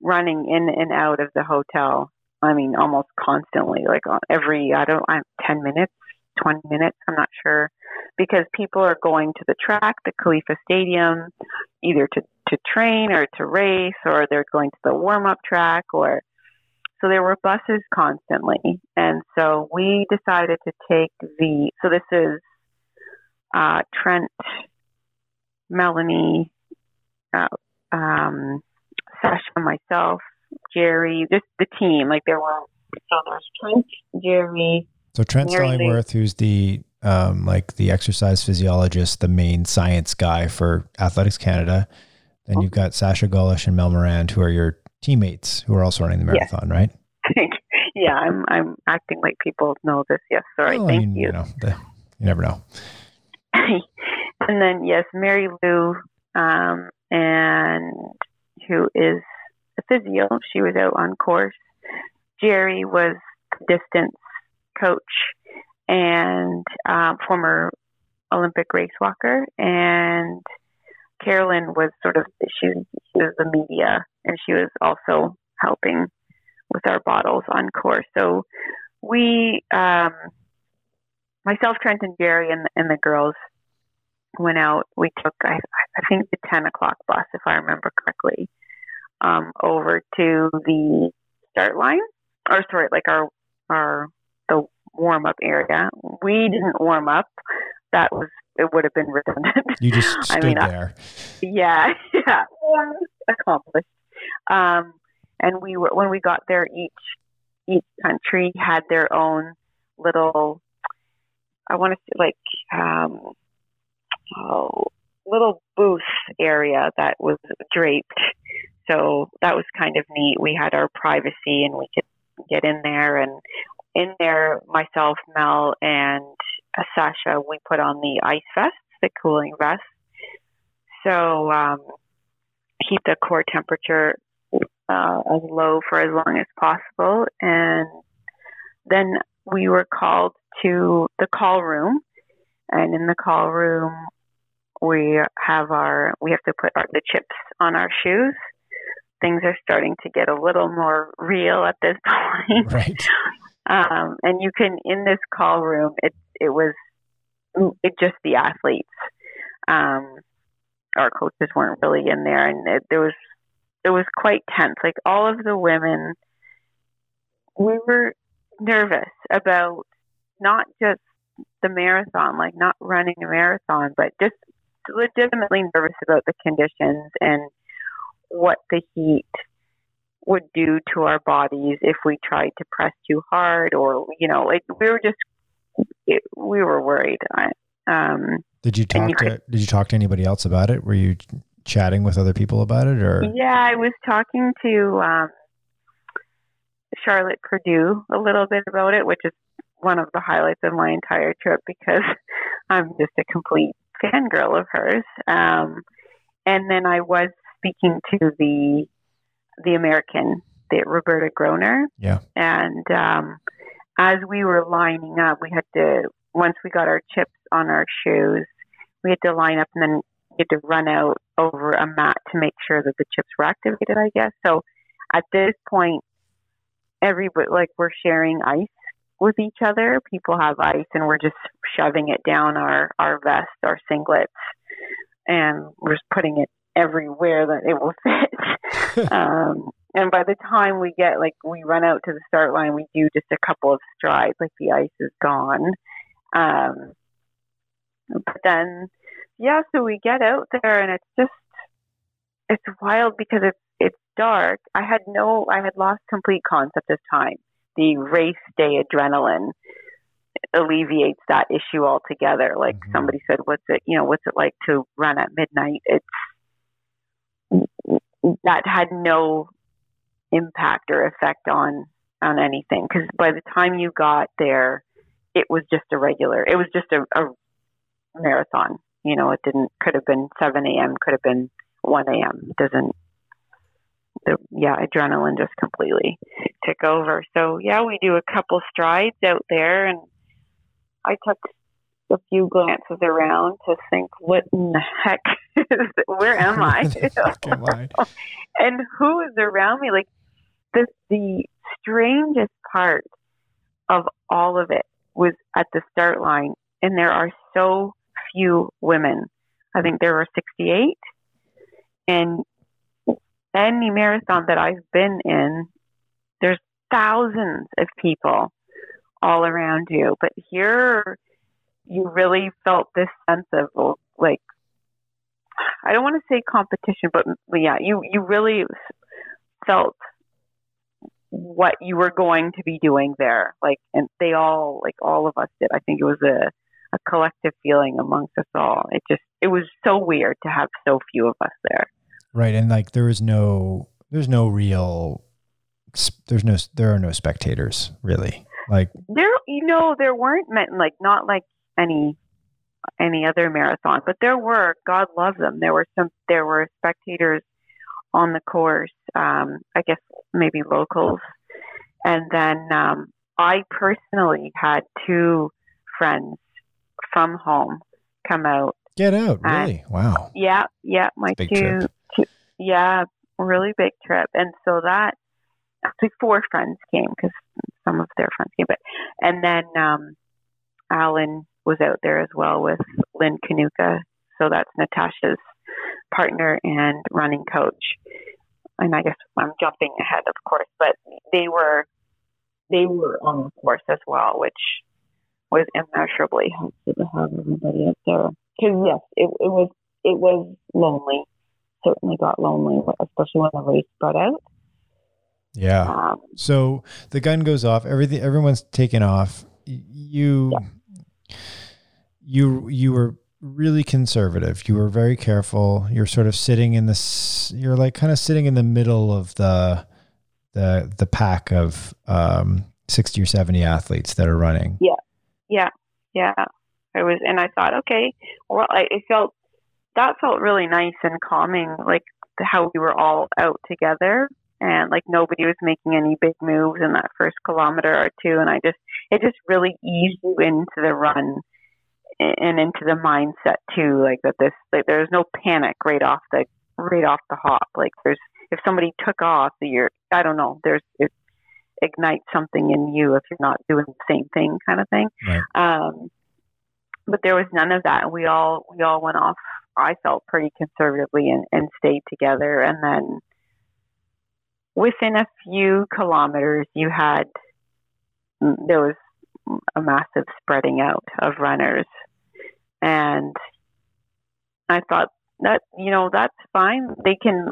running in and out of the hotel. I mean, almost constantly, like on every I don't I'm ten minutes, twenty minutes. I'm not sure because people are going to the track, the Khalifa Stadium, either to to train or to race, or they're going to the warm up track, or so there were buses constantly. And so we decided to take the so this is uh, Trent, Melanie, uh, um, Sasha, myself, Jerry, just the team. Like there were, so there's Trent, Jerry, So Trent Stellingwerff, who's the um, like the exercise physiologist, the main science guy for Athletics Canada. Then you've got Sasha Gollish and Mel Myrand, who are your teammates, who are also running the marathon, right? yeah, I'm I'm acting like people know this. Yes, sorry, Well, I thank mean, you. know, the, you never know. and then yes, Mary Lou, um, and who is a physio. She was out on course. Jerry was distance coach and um, former Olympic race walker, and Carolyn was sort of she, she was the media, and she was also helping with our bottles on course. So we, um, myself, Trent, and Jerry, and, and the girls went out. We took, I, I think, the 10 o'clock bus, if I remember correctly, um, over to the start line, or sorry, like our, our, the warm up area. We didn't warm up. That was, it would have been redundant. You just I stood mean, I- there. yeah, yeah, accomplished. Um, and we were when we got there, each each country had their own little. I want to say like um, oh, little booth area that was draped. So that was kind of neat. We had our privacy, and we could get in there. And in there, myself, Mel, and uh, Sasha, we put on the ice vests, the cooling vests. So um, keep the core temperature uh, as low for as long as possible. And then we were called to the call room, and in the call room, we have our we have to put our, the chips on our shoes. Things are starting to get a little more real at this point. Right. Um, and you can in this call room, it it was it just the athletes. Um, our coaches weren't really in there, and it, there was it was quite tense. Like all of the women, we were nervous about not just the marathon, like not running a marathon, but just legitimately nervous about the conditions and what the heat would do to our bodies if we tried to press too hard or you know like we were just it, we were worried. Um, did you talk you to could, did you talk to anybody else about it? Were you chatting with other people about it or? Yeah i was talking to um, charlotte purdue a little bit about it which is one of the highlights of my entire trip because i'm just a complete fangirl of hers um, and then i was speaking to the the American, the Roberta Groner. Yeah. And um, as we were lining up, we had to once we got our chips on our shoes, we had to line up and then we had to run out over a mat to make sure that the chips were activated. I guess so. At this point, everybody like we're sharing ice with each other. People have ice, and we're just shoving it down our our vests, our singlets, and we're just putting it everywhere that it will fit. um, and by the time we get like we run out to the start line, we do just a couple of strides, like the ice is gone. Um, but then, yeah, so we get out there, and it's just it's wild because it's it's dark. I had no, I had lost complete concept of time. The race day adrenaline alleviates that issue altogether. Like mm-hmm. somebody said, "What's it? You know, what's it like to run at midnight?" It's that had no impact or effect on on anything because by the time you got there it was just a regular it was just a, a marathon you know it didn't could have been 7 a.m could have been 1 a.m it doesn't the yeah adrenaline just completely took over so yeah we do a couple strides out there and i took a few glances around to think, what in the heck is? Where am I? am I? and who is around me? Like the the strangest part of all of it was at the start line, and there are so few women. I think there were 68, and any marathon that I've been in, there's thousands of people all around you. But here you really felt this sense of like I don't want to say competition, but yeah, you you really felt what you were going to be doing there. Like, and they all, like all of us did. I think it was a a collective feeling amongst us all. It just it was so weird to have so few of us there. Right, and like there was no there's no real there's no there are no spectators really. Like there, you know, there weren't meant like not like any any other marathon. But there were, God love them. There were some, there were spectators on the course. Um, I guess maybe locals, and then um, I personally had two friends from home come out. Get out, really? wow. Yeah, yeah. My two, two, yeah, really big trip, and so that actually four friends came because some of their friends came, but and then um, Alan was out there as well with Lynn Kanuka. So that's Natasha's partner and running coach. And I guess I'm jumping ahead, of course, but they were they were on the course as well, which was immeasurably helpful to have everybody out there. Because yes, it, it was it was lonely. Certainly got lonely, especially when the race spread out. Yeah. Um, so the gun goes off. Everything. Everyone's taken off. You. Yeah you you were really conservative. You were very careful. You're sort of sitting in this. You're like kind of sitting in the middle of the the the pack of um, sixty or seventy athletes that are running. Yeah, yeah, yeah. I was, and I thought, okay, well, I it felt that felt really nice and calming, like how we were all out together. And like nobody was making any big moves in that first kilometer or two. And i just it just really eased you into the run and into the mindset too like that this like there's no panic right off the right off the hop. Like there's if somebody took off you're i don't know there's it ignites something in you if you're not doing the same thing kind of thing. Right. um but there was none of that. And we all we all went off i felt pretty conservatively and, and stayed together. And then within a few kilometers you had mm, there was a massive spreading out of runners. And i thought that you know that's fine. They can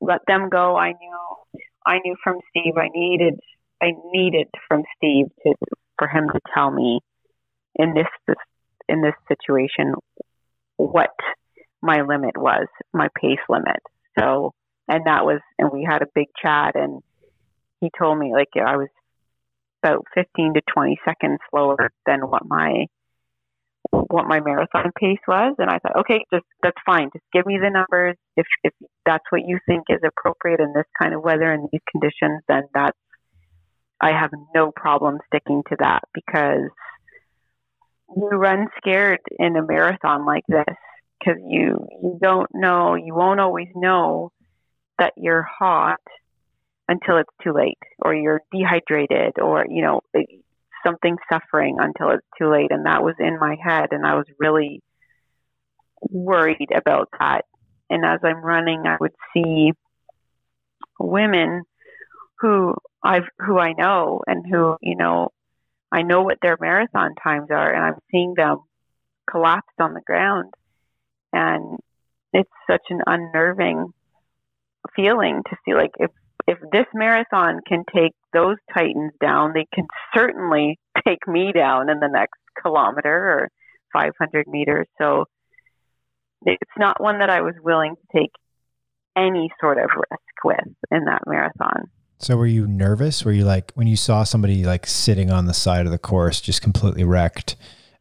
let them go. I knew i knew from steve. I needed i needed from steve to for him to tell me in this, this in this situation what my limit was my pace limit. So and that was and we had a big chat and he told me like i was about 15 to 20 seconds slower than what my what my marathon pace was. And i thought okay just that's fine. Just give me the numbers. If if that's what you think is appropriate in this kind of weather and these conditions then that's i have no problem sticking to that because you run scared in a marathon like this because you you don't know you won't always know that you're hot until it's too late or you're dehydrated or you know something suffering until it's too late. And that was in my head and I was really worried about that. And as I'm running I would see women who I've who I know and who you know I know what their marathon times are and I'm seeing them collapsed on the ground. And it's such an unnerving feeling to see like if if this marathon can take those titans down they can certainly take me down in the next kilometer or 500 meters. So it's not one that i was willing to take any sort of risk with in that marathon So were you nervous? Were you like when you saw somebody like sitting on the side of the course just completely wrecked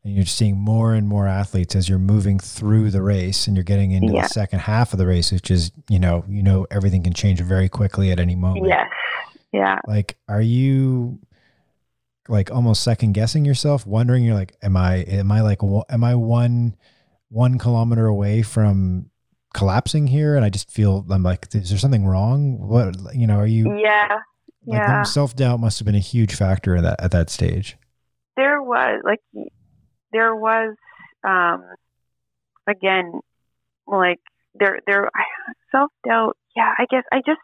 and you're seeing more and more athletes as you're moving through the race and you're getting into Yeah. the second half of the race, which is, you know, you know everything can change very quickly at any moment. yes yeah Like are you like almost second guessing yourself, wondering you're like, am I am I like am I one one kilometer away from collapsing here and I just feel I'm like is there something wrong? What you know, are you yeah like yeah self doubt must have been a huge factor in that at that stage. there was like there was um again like there there self doubt yeah i guess i just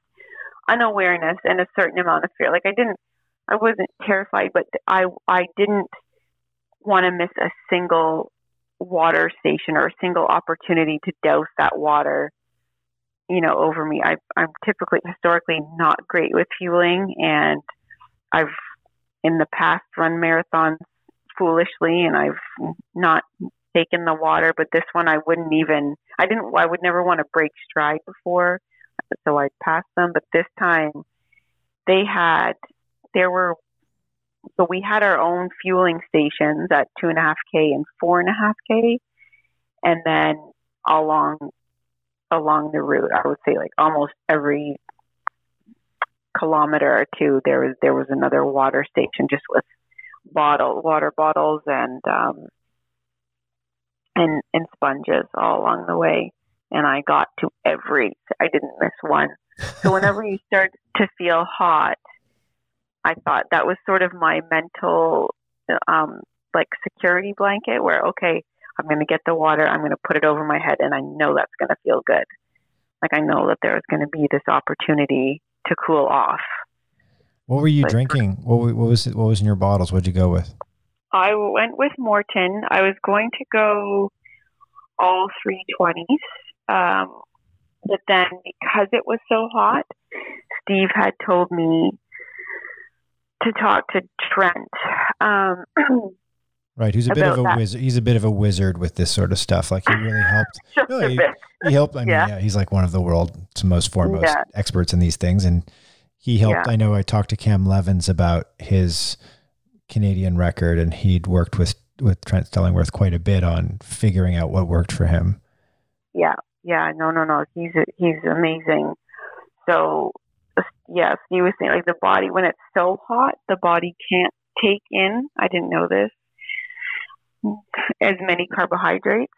unawareness and a certain amount of fear like i didn't i wasn't terrified but i i didn't want to miss a single water station or a single opportunity to douse that water you know over me i i'm typically historically not great with fueling and i've in the past run marathons foolishly and I've not taken the water, but this one I wouldn't even I didn't I would never want to break stride before, so I'd pass them. But this time they had there were so we had our own fueling stations at two and a half K and four and a half K and then along along the route I would say like almost every kilometer or two there was there was another water station just with bottle water bottles and um and and sponges all along the way and I got to every I didn't miss one. So whenever you start to feel hot, I thought that was sort of my mental um like security blanket where okay, I'm going to get the water, I'm going to put it over my head and I know that's going to feel good. Like I know that there's going to be this opportunity to cool off. What were you Like- drinking? What, what was it, what was in your bottles? What'd you go with? I went with Maurten. I was going to go all three twenties, um, but then because it was so hot, Steve had told me to talk to Trent. Um, Right, who's a bit of a that. wizard. He's a bit of a wizard with this sort of stuff. Like he really helped. No, a bit. He helped. I mean, Yeah. yeah, he's like one of the world's most foremost Yeah. experts in these things, and he helped. Yeah. I know I talked to Cam Levins about his Canadian record, and he'd worked with with Trent Stellingwerff quite a bit on figuring out what worked for him. Yeah, yeah, no, no, no. He's he's amazing. So yes, he was saying like the body when it's so hot, the body can't take in. I didn't know this as many carbohydrates.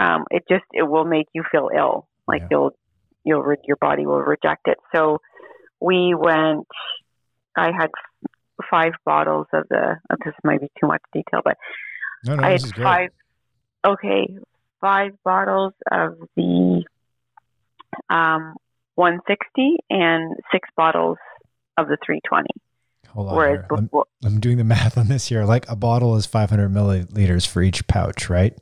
Um, it just it will make you feel ill. Like Yeah. you'll you'll re- your body will reject it. So we went. I had five bottles of the. oh, This might be too much detail, but No, no, I had five. Okay, five bottles of the um, 160 and six bottles of the 320. Hold on, Whereas here. I'm, I'm doing the math on this here. Like a bottle is 500 milliliters for each pouch, right?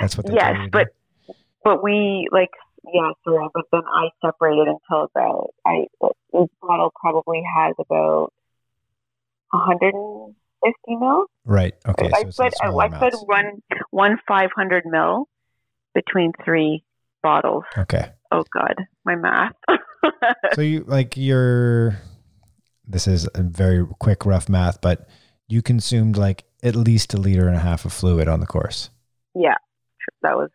That's what. they yes, tell you to but do? but we like yeah, sorry, but then I separated until about I each bottle probably has about 150 mil. right. Okay, I so in put I, I one one 500 mil between three bottles. Okay. Oh God, my math. so you like your this is a very quick rough math but you consumed like at least a liter and a half of fluid on the course yeah, that was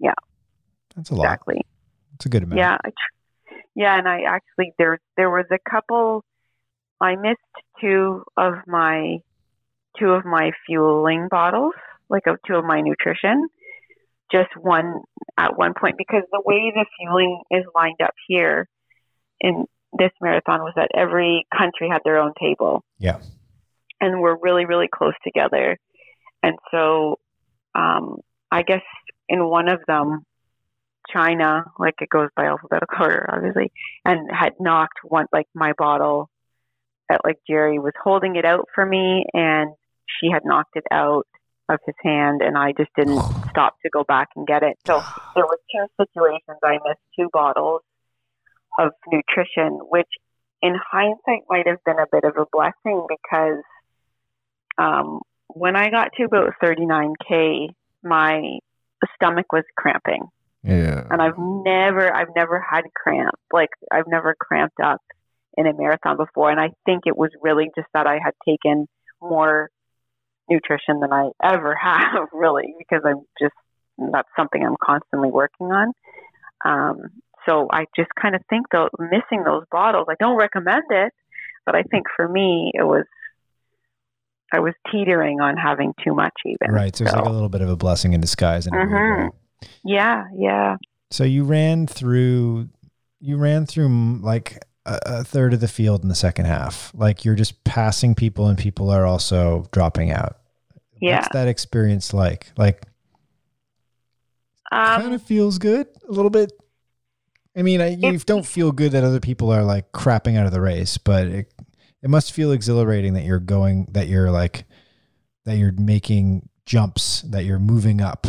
yeah. that's a lot exactly. it's a good amount Yeah, yeah, and I actually there there was a couple. I missed two of my two of my fueling bottles, like of two of my nutrition. Just one at one point because the way the fueling is lined up here in this marathon was that every country had their own table. Yeah. and we're really really close together, and so um, I guess in one of them China, like it goes by alphabetical order, obviously, and had knocked one like my bottle that like Jerry was holding it out for me and she had knocked it out of his hand and I just didn't stop to go back and get it. So there were two situations I missed two bottles of nutrition, which in hindsight might have been a bit of a blessing because um, when I got to about 39k, my stomach was cramping yeah and I've never I've never had cramp. Like I've never cramped up in a marathon before and I think it was really just that I had taken more nutrition than I ever have really because I'm just that's something I'm constantly working on. Um so I just kind of think though missing those bottles, I don't recommend it, but I think for me it was I was teetering on having too much even. right so it's like a little bit of a blessing in disguise in Mhm. way. Yeah, yeah. so you ran through you ran through like a, a third of the field in the second half like you're just passing people and people are also dropping out Yeah. what's that experience like like Um kind of feels good a little bit. I mean, I, you don't feel good that other people are like crapping out of the race, but it it must feel exhilarating that you're going that you're like that you're making jumps that you're moving up.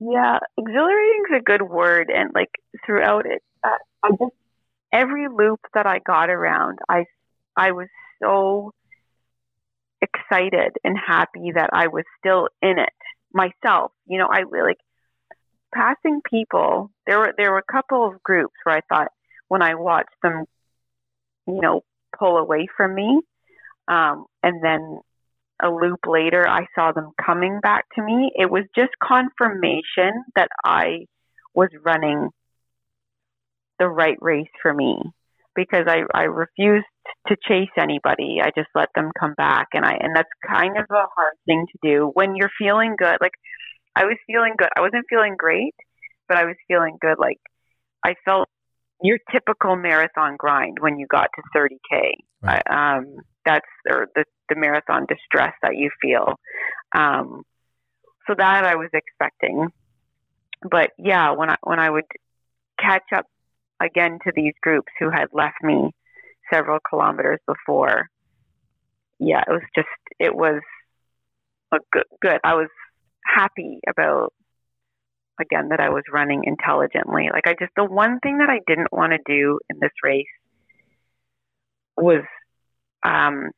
Yeah, exhilarating is a good word, and like throughout it, uh, I just every loop that I got around, I I was so excited and happy that I was still in it myself. You know, I like passing people. There were there were a couple of groups where I thought when I watched them, you know, pull away from me, um, and then a loop later, I saw them coming back to me. It was just confirmation that I was running the right race for me because I, I refused to chase anybody. I just let them come back and I and that's kind of a hard thing to do when you're feeling good. Like I was feeling good. I wasn't feeling great, but I was feeling good. Like I felt your typical marathon grind when you got to 30k. Right. I, um, that's or the the marathon distress that you feel. Um, so that I was expecting, but yeah, when I when I would catch up again to these groups who had left me several kilometers before, yeah, it was just it was a good. Good. I was happy about again that I was running intelligently. Like I just the one thing that I didn't want to do in this race was um,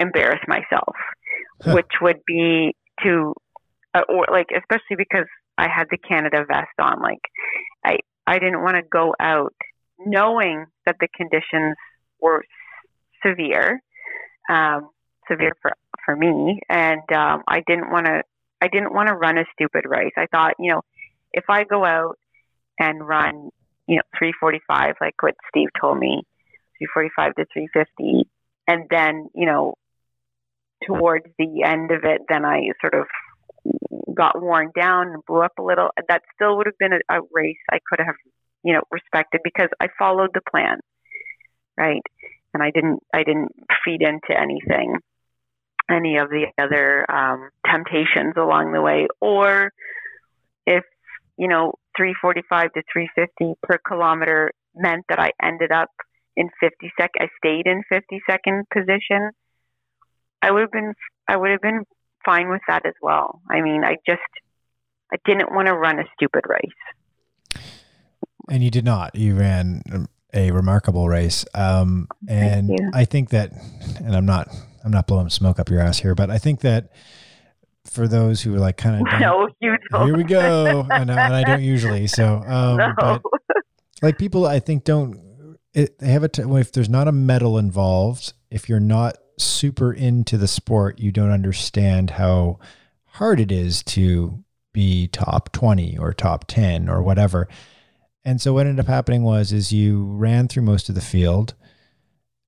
embarrass myself, Huh. which would be to uh, or like especially because I had the Canada vest on. Like I I didn't want to go out knowing that the conditions were severe, um, severe for for me, and um, I didn't want to. I didn't want to run a stupid race. I thought, you know, if I go out and run, you know, 345, like what Steve told me, 345 to 350, and then, you know, towards the end of it, then I sort of got worn down and blew up a little. That still would have been a, a race I could have, you know, respected because I followed the plan, right? And I didn't, I didn't feed into anything any of the other um, temptations along the way, or if you know 345 to 350 per kilometer meant that I ended up in 50 sec. I stayed in 50 second position. I would have been I would have been fine with that as well. I mean, I just I didn't want to run a stupid race. And you did not. You ran a remarkable race. Um, and I think that, and I'm not I'm not blowing smoke up your ass here, but I think that for those who are like kind of no, you don't. Here we go. and, and I don't usually. So, um, no. but like people, I think don't. It, they have a t- if there's not a medal involved. If you're not super into the sport, you don't understand how hard it is to be top 20 or top 10 or whatever. And so what ended up happening was is you ran through most of the field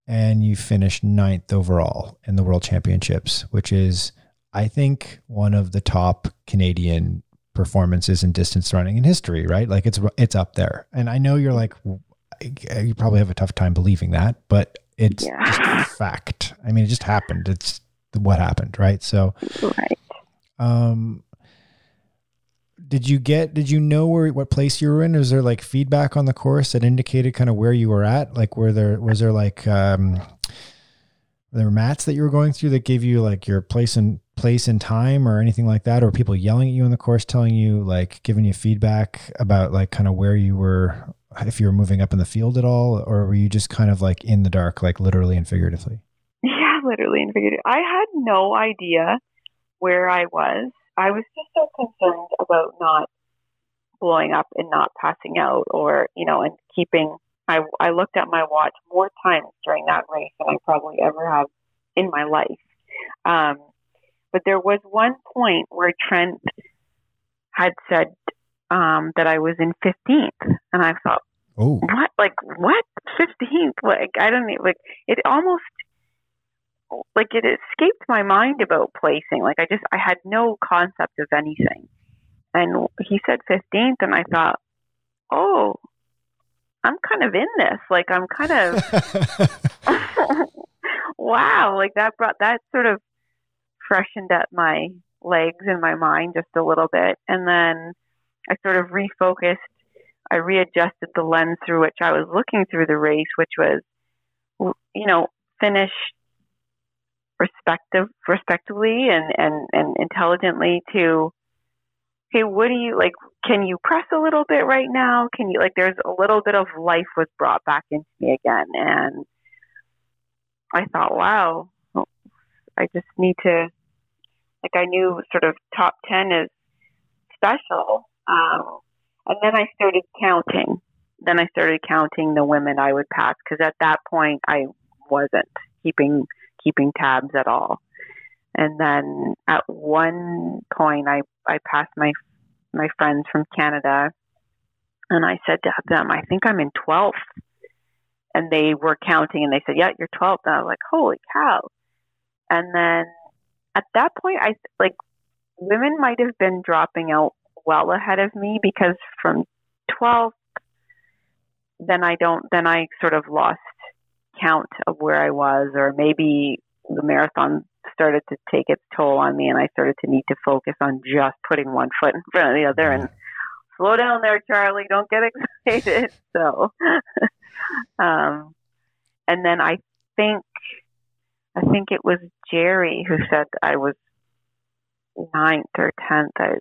and you finished ninth overall in the World Championships, which is, I think, one of the top Canadian performances in distance running in history. Right? Like it's it's up there. And I know you're like, you probably have a tough time believing that, but it's yeah. just fact. I mean, it just happened. It's what happened, right? So, right. Um, did you get did you know where what place you were in was there like feedback on the course that indicated kind of where you were at like were there was there like um there were mats that you were going through that gave you like your place and place and time or anything like that or people yelling at you in the course telling you like giving you feedback about like kind of where you were if you were moving up in the field at all or were you just kind of like in the dark like literally and figuratively? Yeah literally and figuratively i had no idea where i was. I was just so concerned about not blowing up and not passing out or, you know, and keeping I I looked at my watch more times during that race than I probably ever have in my life. Um, but there was one point where Trent had said um, that I was in 15th, and I thought, oh. what? Like what? 15th? Like I don't even like it. Almost like it escaped my mind about placing. Like I just I had no concept of anything. And he said 15th and I thought, "Oh, I'm kind of in this. Like I'm kind of wow, like that brought that sort of freshened up my legs and my mind just a little bit. And then I sort of refocused. I readjusted the lens through which I was looking through the race, which was, you know, finish respective respectively and, and, and intelligently to hey what do you like can you press a little bit right now? Can you like there's a little bit of life was brought back into me again. And i thought wow i just need to like i knew sort of top 10 is special um, and then i started counting then i started counting the women i would pass because at that point i wasn't keeping keeping tabs at all. And then at one point, I, I passed my my friends from Canada, and I said to them, "I think I'm in 12th." And they were counting, and they said, "Yeah, you're 12th." And I was like, "Holy cow!" And then at that point, I like women might have been dropping out well ahead of me because from 12 then I don't, then I sort of lost count of where I was, or maybe the marathon started to take its toll on me, and I started to need to focus on just putting one foot in front of the other and slow down there, Charlie. Don't get excited. So, um, and then I think, I think it was Jerry who said I was ninth or tenth. I,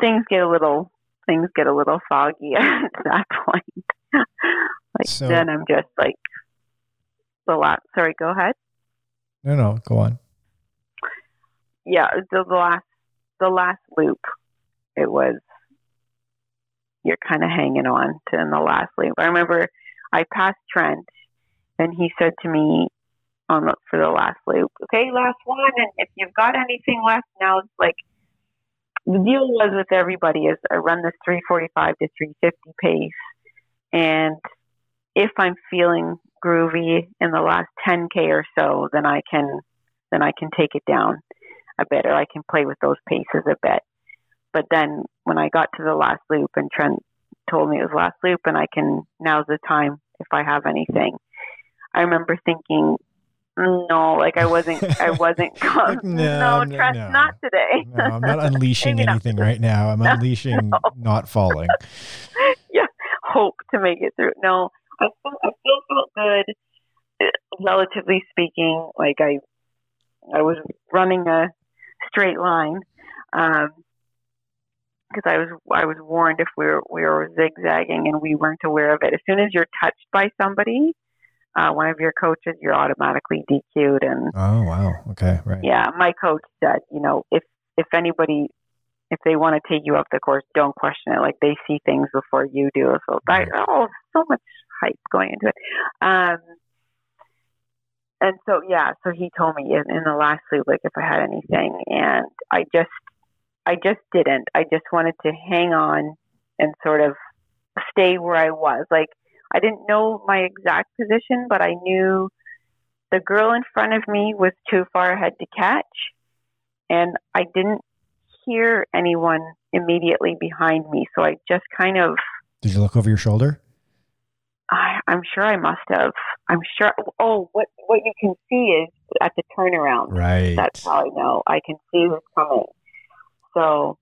things get a little things get a little foggy at that point. like so, then I'm just like the last. Sorry, go ahead. No, no, go on. Yeah, the, the last the last loop. It was. you're kind of hanging on to in the last loop. I remember I passed Trent, and he said to me on the, for the last loop, "Okay, last one, and if you've got anything left now, it's like." The deal was with everybody is I run this 345 to 350 pace, and if I'm feeling groovy in the last 10k or so, then I can then I can take it down a bit, or I can play with those paces a bit. But then when I got to the last loop and Trent told me it was last loop and I can now's the time if I have anything. I remember thinking, no, like I wasn't, I wasn't. No, no, Trent, no. not today. no, I'm not unleashing anything not right now. I'm unleashing no. not falling. yeah, hope to make it through. No, I still, I still felt good, relatively speaking. Like I, I was running a straight line. Um, because I was I was warned if we were we were zigzagging and we weren't aware of it. As soon as you're touched by somebody, uh, one of your coaches, you're automatically DQ'd. And oh wow, okay, right. Yeah, my coach said, you know, if if anybody if they want to take you off the course, don't question it. Like they see things before you do. So right. oh, so much hype going into it. Um, and so yeah, so he told me in, in the last loop, like if I had anything, and I just I just didn't. I just wanted to hang on and sort of stay where I was. Like I didn't know my exact position, but I knew the girl in front of me was too far ahead to catch, and I didn't hear anyone immediately behind me. So I just kind of. Did you look over your shoulder? I, I'm sure I must have. I'm sure. Oh, what what you can see is at the turnaround. Right. That's how I know. I can see who's coming. So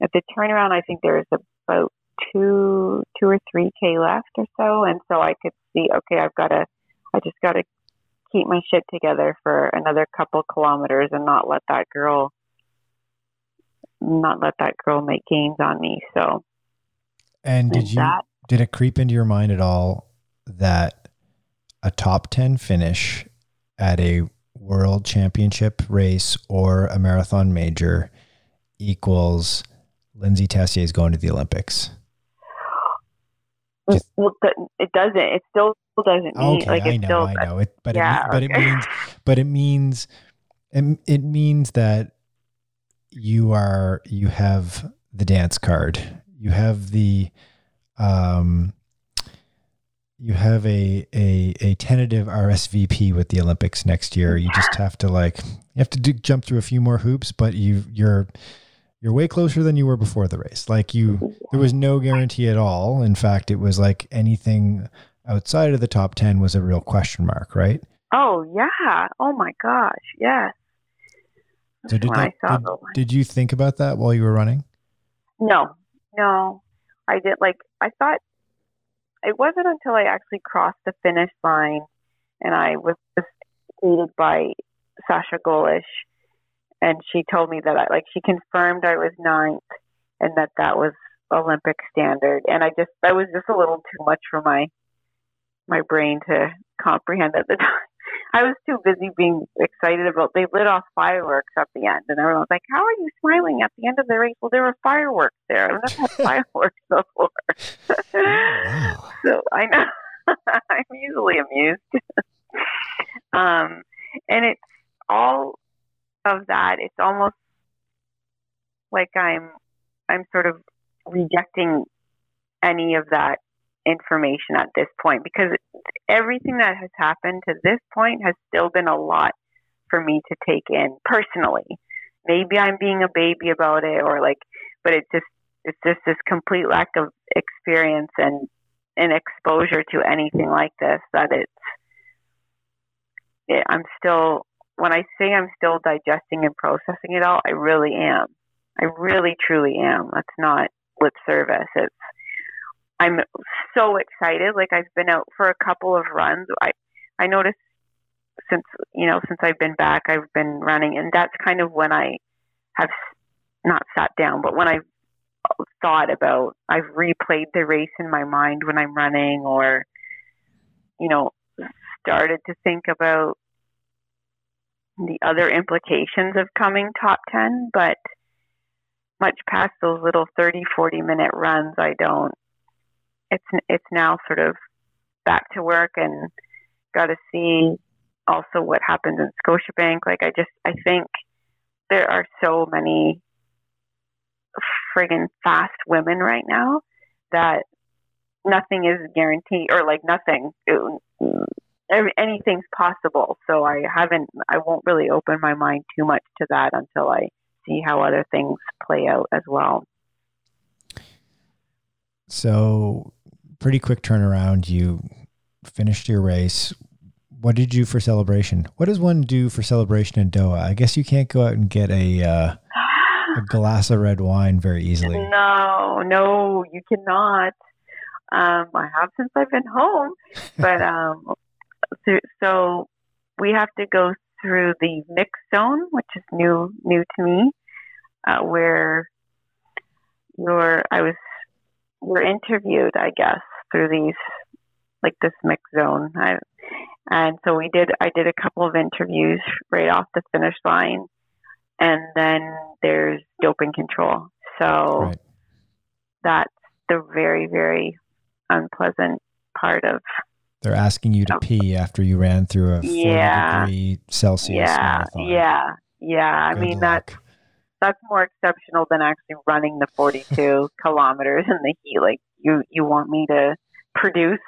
at the turnaround, I think there's about two, two or three k left or so, and so I could see. Okay, I've got to. I just got to keep my shit together for another couple kilometers and not let that girl, not let that girl make gains on me. So. And did you that, did it creep into your mind at all that a top ten finish at a world championship race or a marathon major equals Lyndsay Tessier is going to the Olympics? Just, well, it doesn't. It still doesn't mean okay, like I know, still, I know it, but yeah, it, but it means, but it means, it, it means that you are you have the dance card. You have the, um, you have a, a a tentative RSVP with the Olympics next year. You just have to like you have to do, jump through a few more hoops, but you you're you're way closer than you were before the race. Like you, there was no guarantee at all. In fact, it was like anything outside of the top 10 was a real question mark, right? Oh, yeah. Oh my gosh. Yes. So did, that, did, did, you think about that while you were running? No, no, I didn't. Like, I thought it wasn't until I actually crossed the finish line and I was greeted by Sasha Gollish and she told me that I like she confirmed I was ninth and that that was Olympic standard. And I just that was just a little too much for my my brain to comprehend at the time. I was too busy being excited about. They lit off fireworks at the end, and everyone was like, "How are you smiling at the end of the race?" Well, there were fireworks there. I've never had fireworks before, wow. so I know I'm usually amused. um, and it's all of that, it's almost like I'm I'm sort of rejecting any of that information at this point because everything that has happened to this point has still been a lot for me to take in personally. Maybe I'm being a baby about it or like but it just it's just this complete lack of experience and and exposure to anything like this that it's it, I'm still when I say I'm still digesting and processing it all, I really am. I really truly am. That's not lip service. It's I'm so excited. Like I've been out for a couple of runs. I I noticed since you know since I've been back, I've been running, and that's kind of when I have not sat down, but when I've thought about, I've replayed the race in my mind when I'm running, or you know, started to think about the other implications of coming top 10, but much past those little 30, 40 minute runs. I don't. It's it's now sort of back to work and got to see also what happens in Scotiabank. Like I just I think there are so many friggin' fast women right now that nothing is guaranteed or like nothing anything's possible. So i haven't i won't really open my mind too much to that until i see how other things play out as well. So pretty quick turnaround. You finished your race. What did you do for celebration? What does one do for celebration in doha? I guess you can't go out and get a uh, a glass of red wine very easily. No no you cannot. Um, I have since I've been home, but um, so, so we have to go through the mix zone, which is new new to me, uh, where you're I was we're interviewed, I guess, through these like this mix zone. I, and so we did. I did a couple of interviews right off the finish line, and then there's doping control. So right. that's the very very unpleasant part of. They're asking you to pee after you ran through a 40 yeah, degree Celsius yeah, marathon. Yeah, yeah. I mean luck. that's that's more exceptional than actually running the 42 kilometers in the heat. Like you, you want me to produce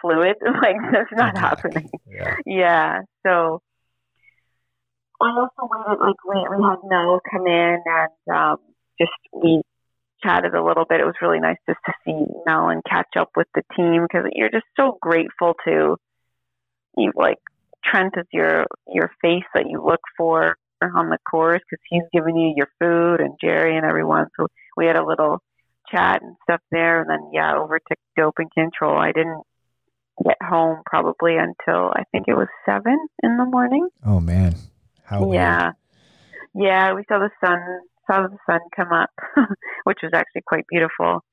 fluid? Like that's not happening. Yeah. yeah. So I also waited. Like we we had Mel come in and um, just we chatted a little bit. It was really nice just to see Mel and catch up with the team because you're just so grateful to you like Trent is your your face that you look for on the course because he's giving you your food and Jerry and everyone. So we had a little chat and stuff there, and then yeah, over to doping control. I didn't get home probably until I think it was seven in the morning. Oh man, how yeah, weird. yeah. We saw the sun saw the sun come up, which was actually quite beautiful.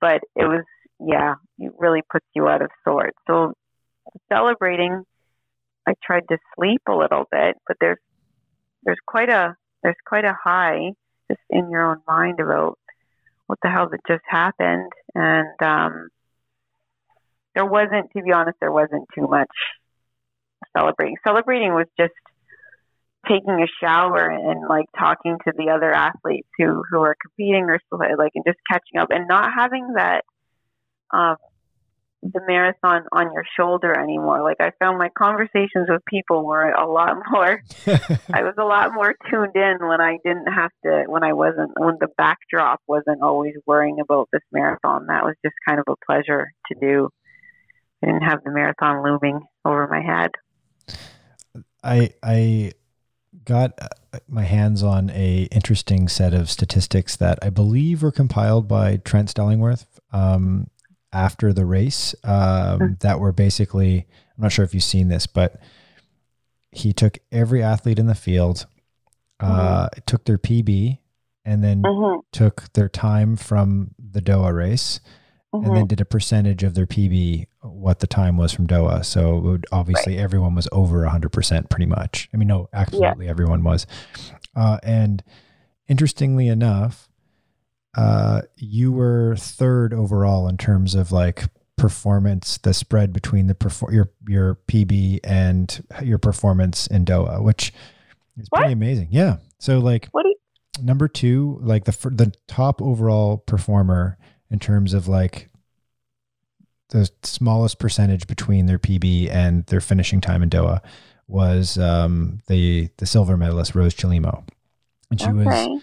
But it was, yeah, it really puts you out of sorts. So celebrating, I tried to sleep a little bit, but there's there's quite a there's quite a high just in your own mind about what the hell that just happened, and um, there wasn't, to be honest, there wasn't too much celebrating. Celebrating was just taking a shower and like talking to the other athletes who who are competing or like and just catching up and not having that um the marathon on your shoulder anymore. Like i found my conversations with people were a lot more i was a lot more tuned in when i didn't have to when i wasn't when the backdrop wasn't always worrying about this marathon. That was just kind of a pleasure to do. I didn't have the marathon looming over my head. I i got uh, my hands on a interesting set of statistics that I believe were compiled by Trent Stellingwerff um, after the race. Um, that were basically, I'm not sure if you've seen this, but he took every athlete in the field, uh, mm-hmm. took their PB, and then mm-hmm. took their time from the Doha race mm-hmm. and then mm-hmm. did a percentage of their PB, what the time was from Doha. So would, obviously right. everyone was over 100% pretty much. I mean, no, absolutely yeah. everyone was. Uh, and interestingly enough, uh, you were third overall in terms of like performance, the spread between the perfor- your your PB and your performance in Doha, which is what? pretty amazing. Yeah. So like, you- number two, like the the top overall performer in terms of like the smallest percentage between their PB and their finishing time in Doha was um, the the silver medalist Rose Chelimo, and she okay. was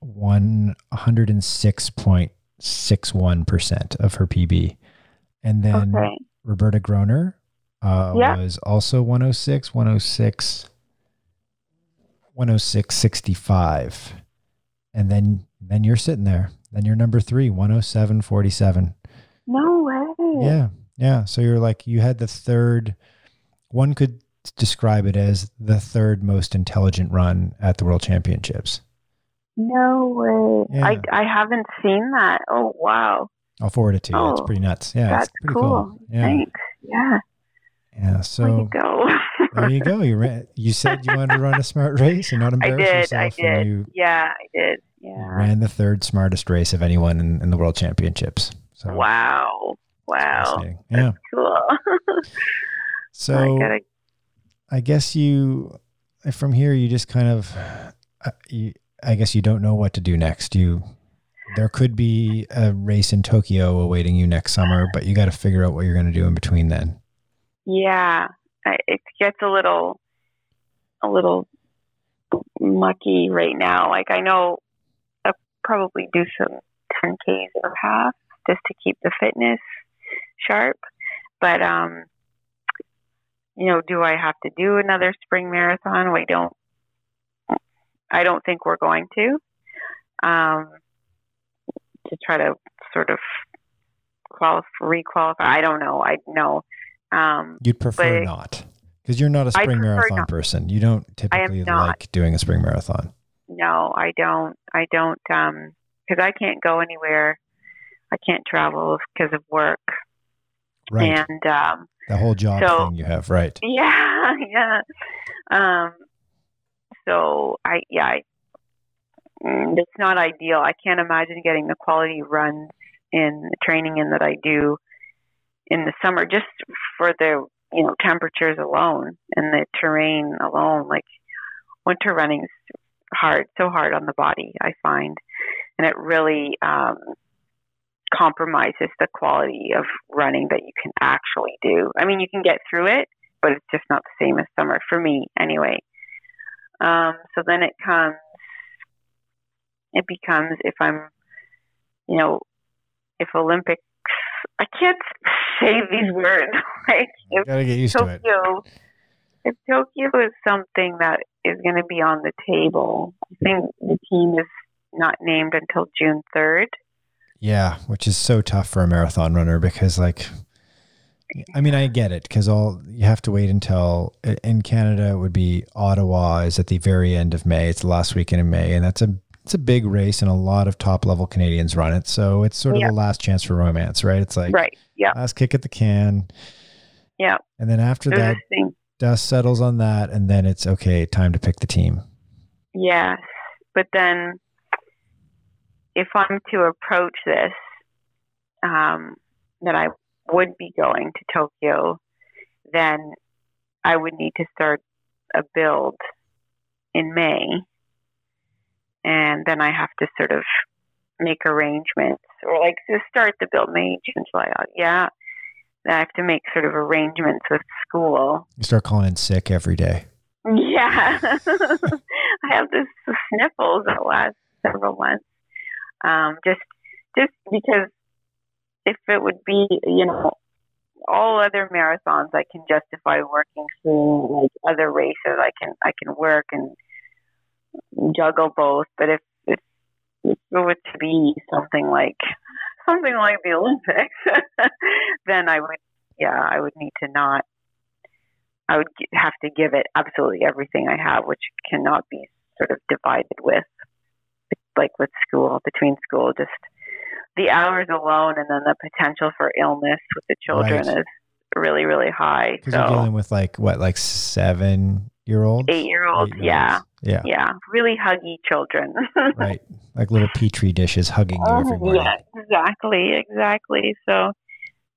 one hundred and six point six one percent of her PB, and then okay. Roberta Groner uh, yeah. was also 106, 106, 106, 65. And then then you're sitting there then you're number three, 107.47. No way. Yeah. Yeah. So you're like, you had the third, one could describe it as the third most intelligent run at the World Championships. No way. Yeah. I, I haven't seen that. Oh, wow. I'll forward it to you. Oh, it's pretty nuts. Yeah. That's pretty cool. cool. Yeah. Thanks. Yeah. Yeah. So there you go. there you go. You ran, you said you wanted to run a smart race and not embarrass I did, yourself. I did. You, yeah, I did Yeah. Ran the third smartest race of anyone in, in the World Championships. So wow. Wow. Yeah. Cool. So I gotta, I guess you, from here, you just kind of, uh, you, I guess you don't know what to do next. You, there could be a race in Tokyo awaiting you next summer, but you got to figure out what you're going to do in between then. yeah, I- it gets a little, a little mucky right now. Like I know I'll probably do some 10Ks or half just to keep the fitness sharp. But, um, you know, do I have to do another spring marathon? I don't, I don't think we're going to, um, to try to sort of qualify, re-qualify. I don't know. I know. Um, You'd prefer not because you're not a spring marathon not. person. You don't typically like doing a spring marathon. No, I don't. I don't. Um, because I can't go anywhere. I can't travel because of work. Right. And um, the whole job so- thing you have. Right. yeah, yeah. Um, so I, yeah, I, mm, it's not ideal. I can't imagine getting the quality runs in the training in that I do in the summer, just for the you know temperatures alone and the terrain alone. Like winter running's hard, so hard on the body. I find, and it really um, compromises the quality of running that you can actually do. I mean, you can get through it, but it's just not the same as summer for me, anyway. Um, so then it comes, it becomes if I'm, you know, if Olympics, I can't say these words. like if Got to get used to it. Tokyo, if Tokyo is something that is going to be on the table, I think the team is not named until June third. Yeah, which is so tough for a marathon runner because, like, I mean, I get it because all you have to wait until in Canada it would be Ottawa is at the very end of May. It's the last weekend in May, and that's a it's a big race, and a lot of top level Canadians run it. So it's sort of Yeah. the last chance for romance, right? It's like Right. Yeah. last kick at the can. Yeah. And then after that, dust settles on that, and then it's okay, time to pick the team. Yeah, but then if I'm to approach this, um, that I would be going to Tokyo, then I would need to start a build in May, and then I have to sort of make arrangements, or like to start the build May, June, July. Yeah, I have to make sort of arrangements with school You start calling in sick every day. yeah. I have this sniffles that last several months. Um, just just because if it would be, you know, all other marathons I can justify working through like other races I can I can work and juggle both. But if if, if it were to be something like something like the Olympics, then I would yeah, I would need to not I would have to give it absolutely everything I have, which cannot be sort of divided with, like with school, between school, just the hours alone and then the potential for illness with the children Right. is really, really high. Because you're dealing with like what, like seven year olds? eight year olds, yeah, Yeah. yeah, really huggy children. Right. Like little petri dishes hugging you oh, every Oh, morning. yeah, exactly, exactly. So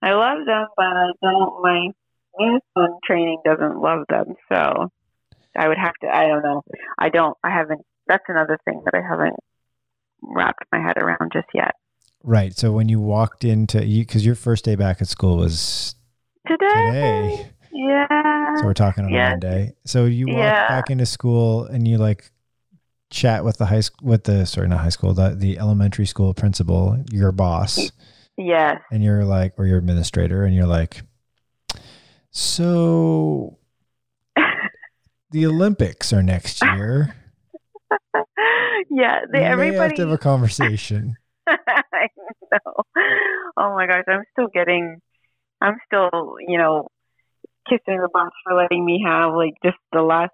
I love them, but I don't. My marathon training doesn't love them. So I would have to. I don't know. I don't. I haven't. That's another thing that I haven't wrapped my head around just yet. Right. So when you walked into you, because your first day back at school was Today. today. Yeah. So we're talking on a Monday. So you walk Yeah. back into school and you like chat with the high school, with the, sorry, not high school, the, the elementary school principal, your boss, Yes. and you're like, or your administrator, and you're like, so the Olympics are next year. yeah. They, We may have to have a conversation. I know. Oh my gosh, I'm still getting, I'm still, you know, kissing the boss for letting me have like just the last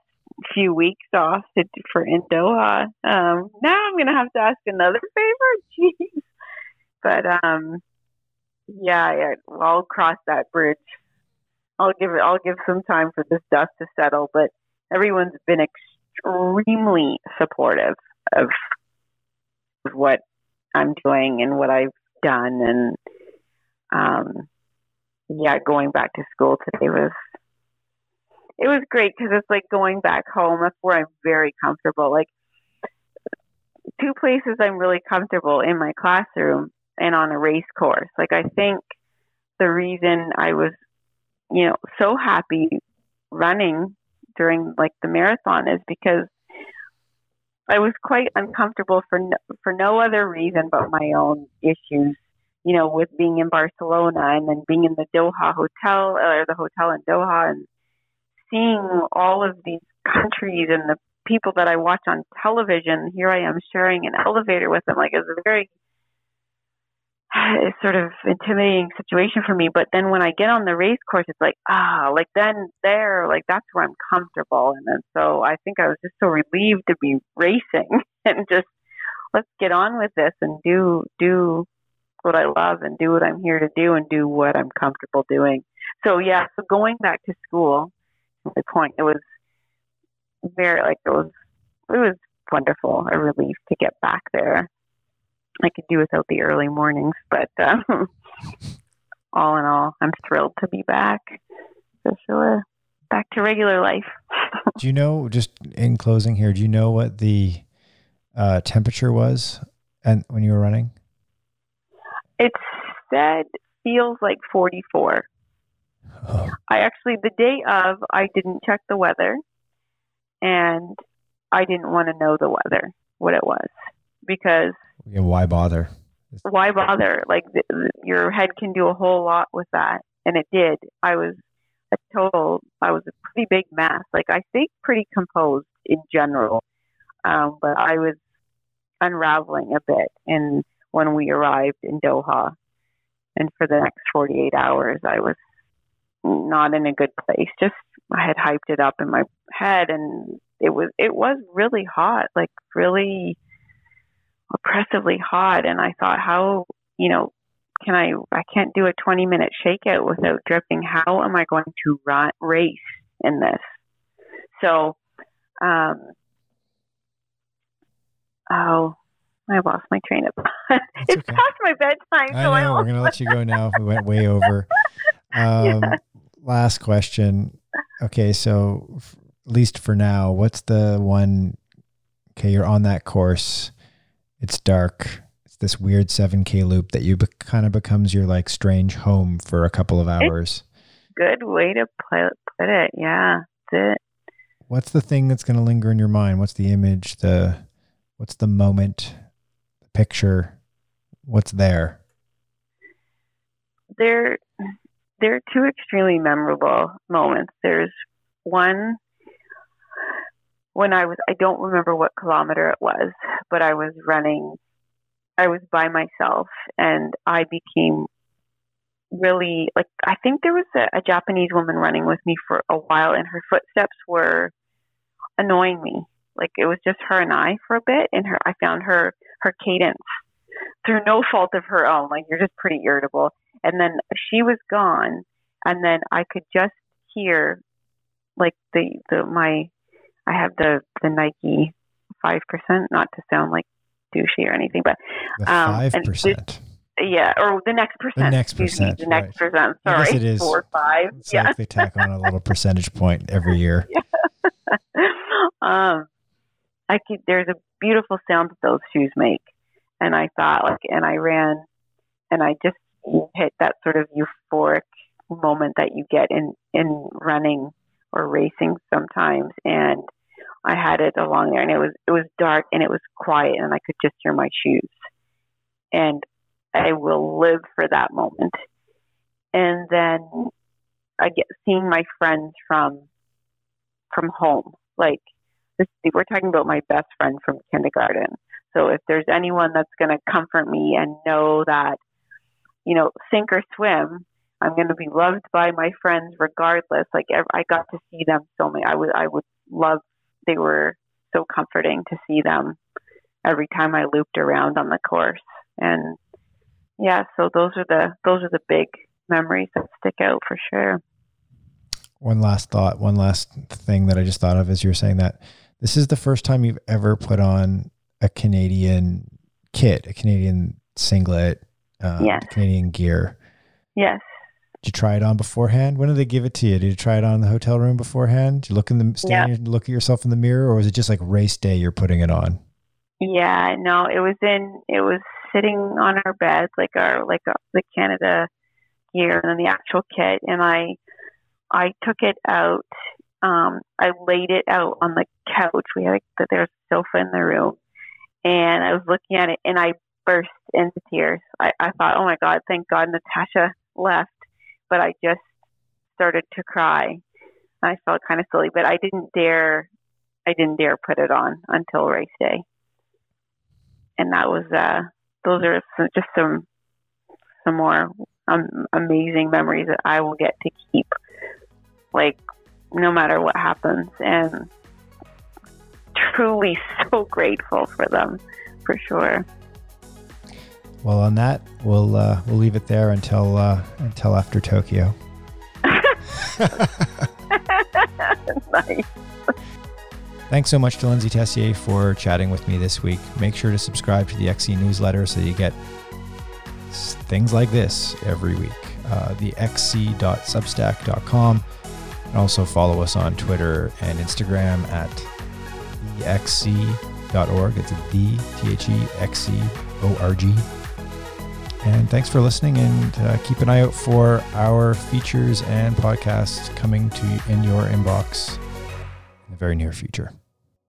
few weeks off to, for in Doha. Um, now I'm gonna have to ask another favor. Jeez. But um, yeah, yeah, I'll cross that bridge. I'll give it. I'll give some time for this dust to settle. But everyone's been extremely supportive of what I'm doing and what I've done. And um, yeah, going back to school today was it was great because it's like going back home. That's where I'm very comfortable. Like two places I'm really comfortable in my classroom and on a race course. Like I think the reason I was, you know, so happy running during like the marathon is because I was quite uncomfortable for no, for no other reason but my own issues. You know, with being in Barcelona and then being in the Doha hotel or the hotel in Doha and seeing all of these countries and the people that I watch on television. Here I am sharing an elevator with them. Like it's a very sort of intimidating situation for me. But then when I get on the race course, it's like, ah, like then there, like that's where I'm comfortable. And then so I think I was just so relieved to be racing and just let's get on with this and do, do what I love and do what I'm here to do and do what I'm comfortable doing. So yeah, so going back to school, the point, it was very like it was, it was wonderful, a relief to get back there. I could do without the early mornings, but um, all in all, I'm thrilled to be back. For sure, back to regular life. do you know? Just in closing here, do you know what the uh, temperature was and when you were running? It said feels like 44. Oh. I actually the day of I didn't check the weather, and I didn't want to know the weather what it was because yeah, why bother? Why bother? Like your head can do a whole lot with that, and it did. I was a total. I was a pretty big mess. Like I stayed pretty composed in general, um, but I was unraveling a bit. And when we arrived in Doha, and for the next 48 hours, I was not in a good place. Just I had hyped it up in my head, and it was it was really hot, like really oppressively hot and I thought how you know can I I can't do a 20 minute shakeout without dripping how am I going to run race in this so um oh I lost my train of thought. it's okay. past my bedtime. So I know. I we're gonna let you go now. We went way over. Um, yeah. Last question. Okay, so f- at least for now, what's the one? Okay, you're on that course it's dark. It's this weird 7K loop that you be- kind of becomes your like strange home for a couple of hours. good way to put, put it. Yeah, that's it. What's the thing that's going to linger in your mind? What's the image? The what's the moment? The picture? What's there? There, there are two extremely memorable moments. There's one when I was, I don't remember what kilometer it was, but I was running, I was by myself and I became really like, I think there was a, a Japanese woman running with me for a while and her footsteps were annoying me. Like it was just her and I for a bit and her, I found her, her cadence through no fault of her own. Like you're just pretty irritable. And then she was gone and then I could just hear like the, the, my, I have the the Nike five percent, not to sound like douchey or anything, but five um, percent. Yeah, or the next percent. The next percent. Me, the next right. percent. Sorry, it is four five. It's yeah. like they tack on a little percentage point every year. Yeah. um, I could. There's a beautiful sound that those shoes make, and I thought like, and I ran, and I just hit that sort of euphoric moment that you get in in running or racing sometimes and I had it along there and it was it was dark and it was quiet and I could just hear my shoes. And I will live for that moment. And then I get seeing my friends from from home. Like this, we're talking about my best friend from kindergarten. So if there's anyone that's going to comfort me and know that, you know, sink or swim, I'm going to be loved by my friends regardless. Like I got to see them so many. I would I would love. They were so comforting to see them every time I looped around on the course. And yeah, so those are the those are the big memories that stick out for sure. One last thought, one last thing that I just thought of as you were saying that this is the first time you've ever put on a Canadian kit, a Canadian singlet, uh, Yes. Canadian gear. Yes. Did you try it on beforehand? When did they give it to you? Did you try it on in the hotel room beforehand? Did you look in the stand and look at yourself in the mirror, or was it just like race day? You're putting it on. Yeah, no, it was in. It was sitting on our bed, like our like uh, the Canada gear, and then the actual kit. And I, I took it out. Um, I laid it out on the couch. We had that there was a sofa in the room, and I was looking at it, and I burst into tears. I, I thought, oh my god, thank God Natasha left, but I just started to cry. I felt kind of silly, but I didn't dare. I didn't dare put it on until race day and that was uh those are some, just some some more um, amazing memories that I will get to keep like no matter what happens and truly so grateful for them for sure Well, on that, we'll uh, we'll leave it there until uh, until after Tokyo. nice. Thanks so much to Lyndsay Tessier for chatting with me this week. Make sure to subscribe to the XC newsletter so you get things like this every week. Uh, the xc.substack.com. And also follow us on Twitter and Instagram at thexc.org. It's the T H E X C O R G. And thanks for listening and uh, keep an eye out for our features and podcasts coming to in your inbox in the very near future.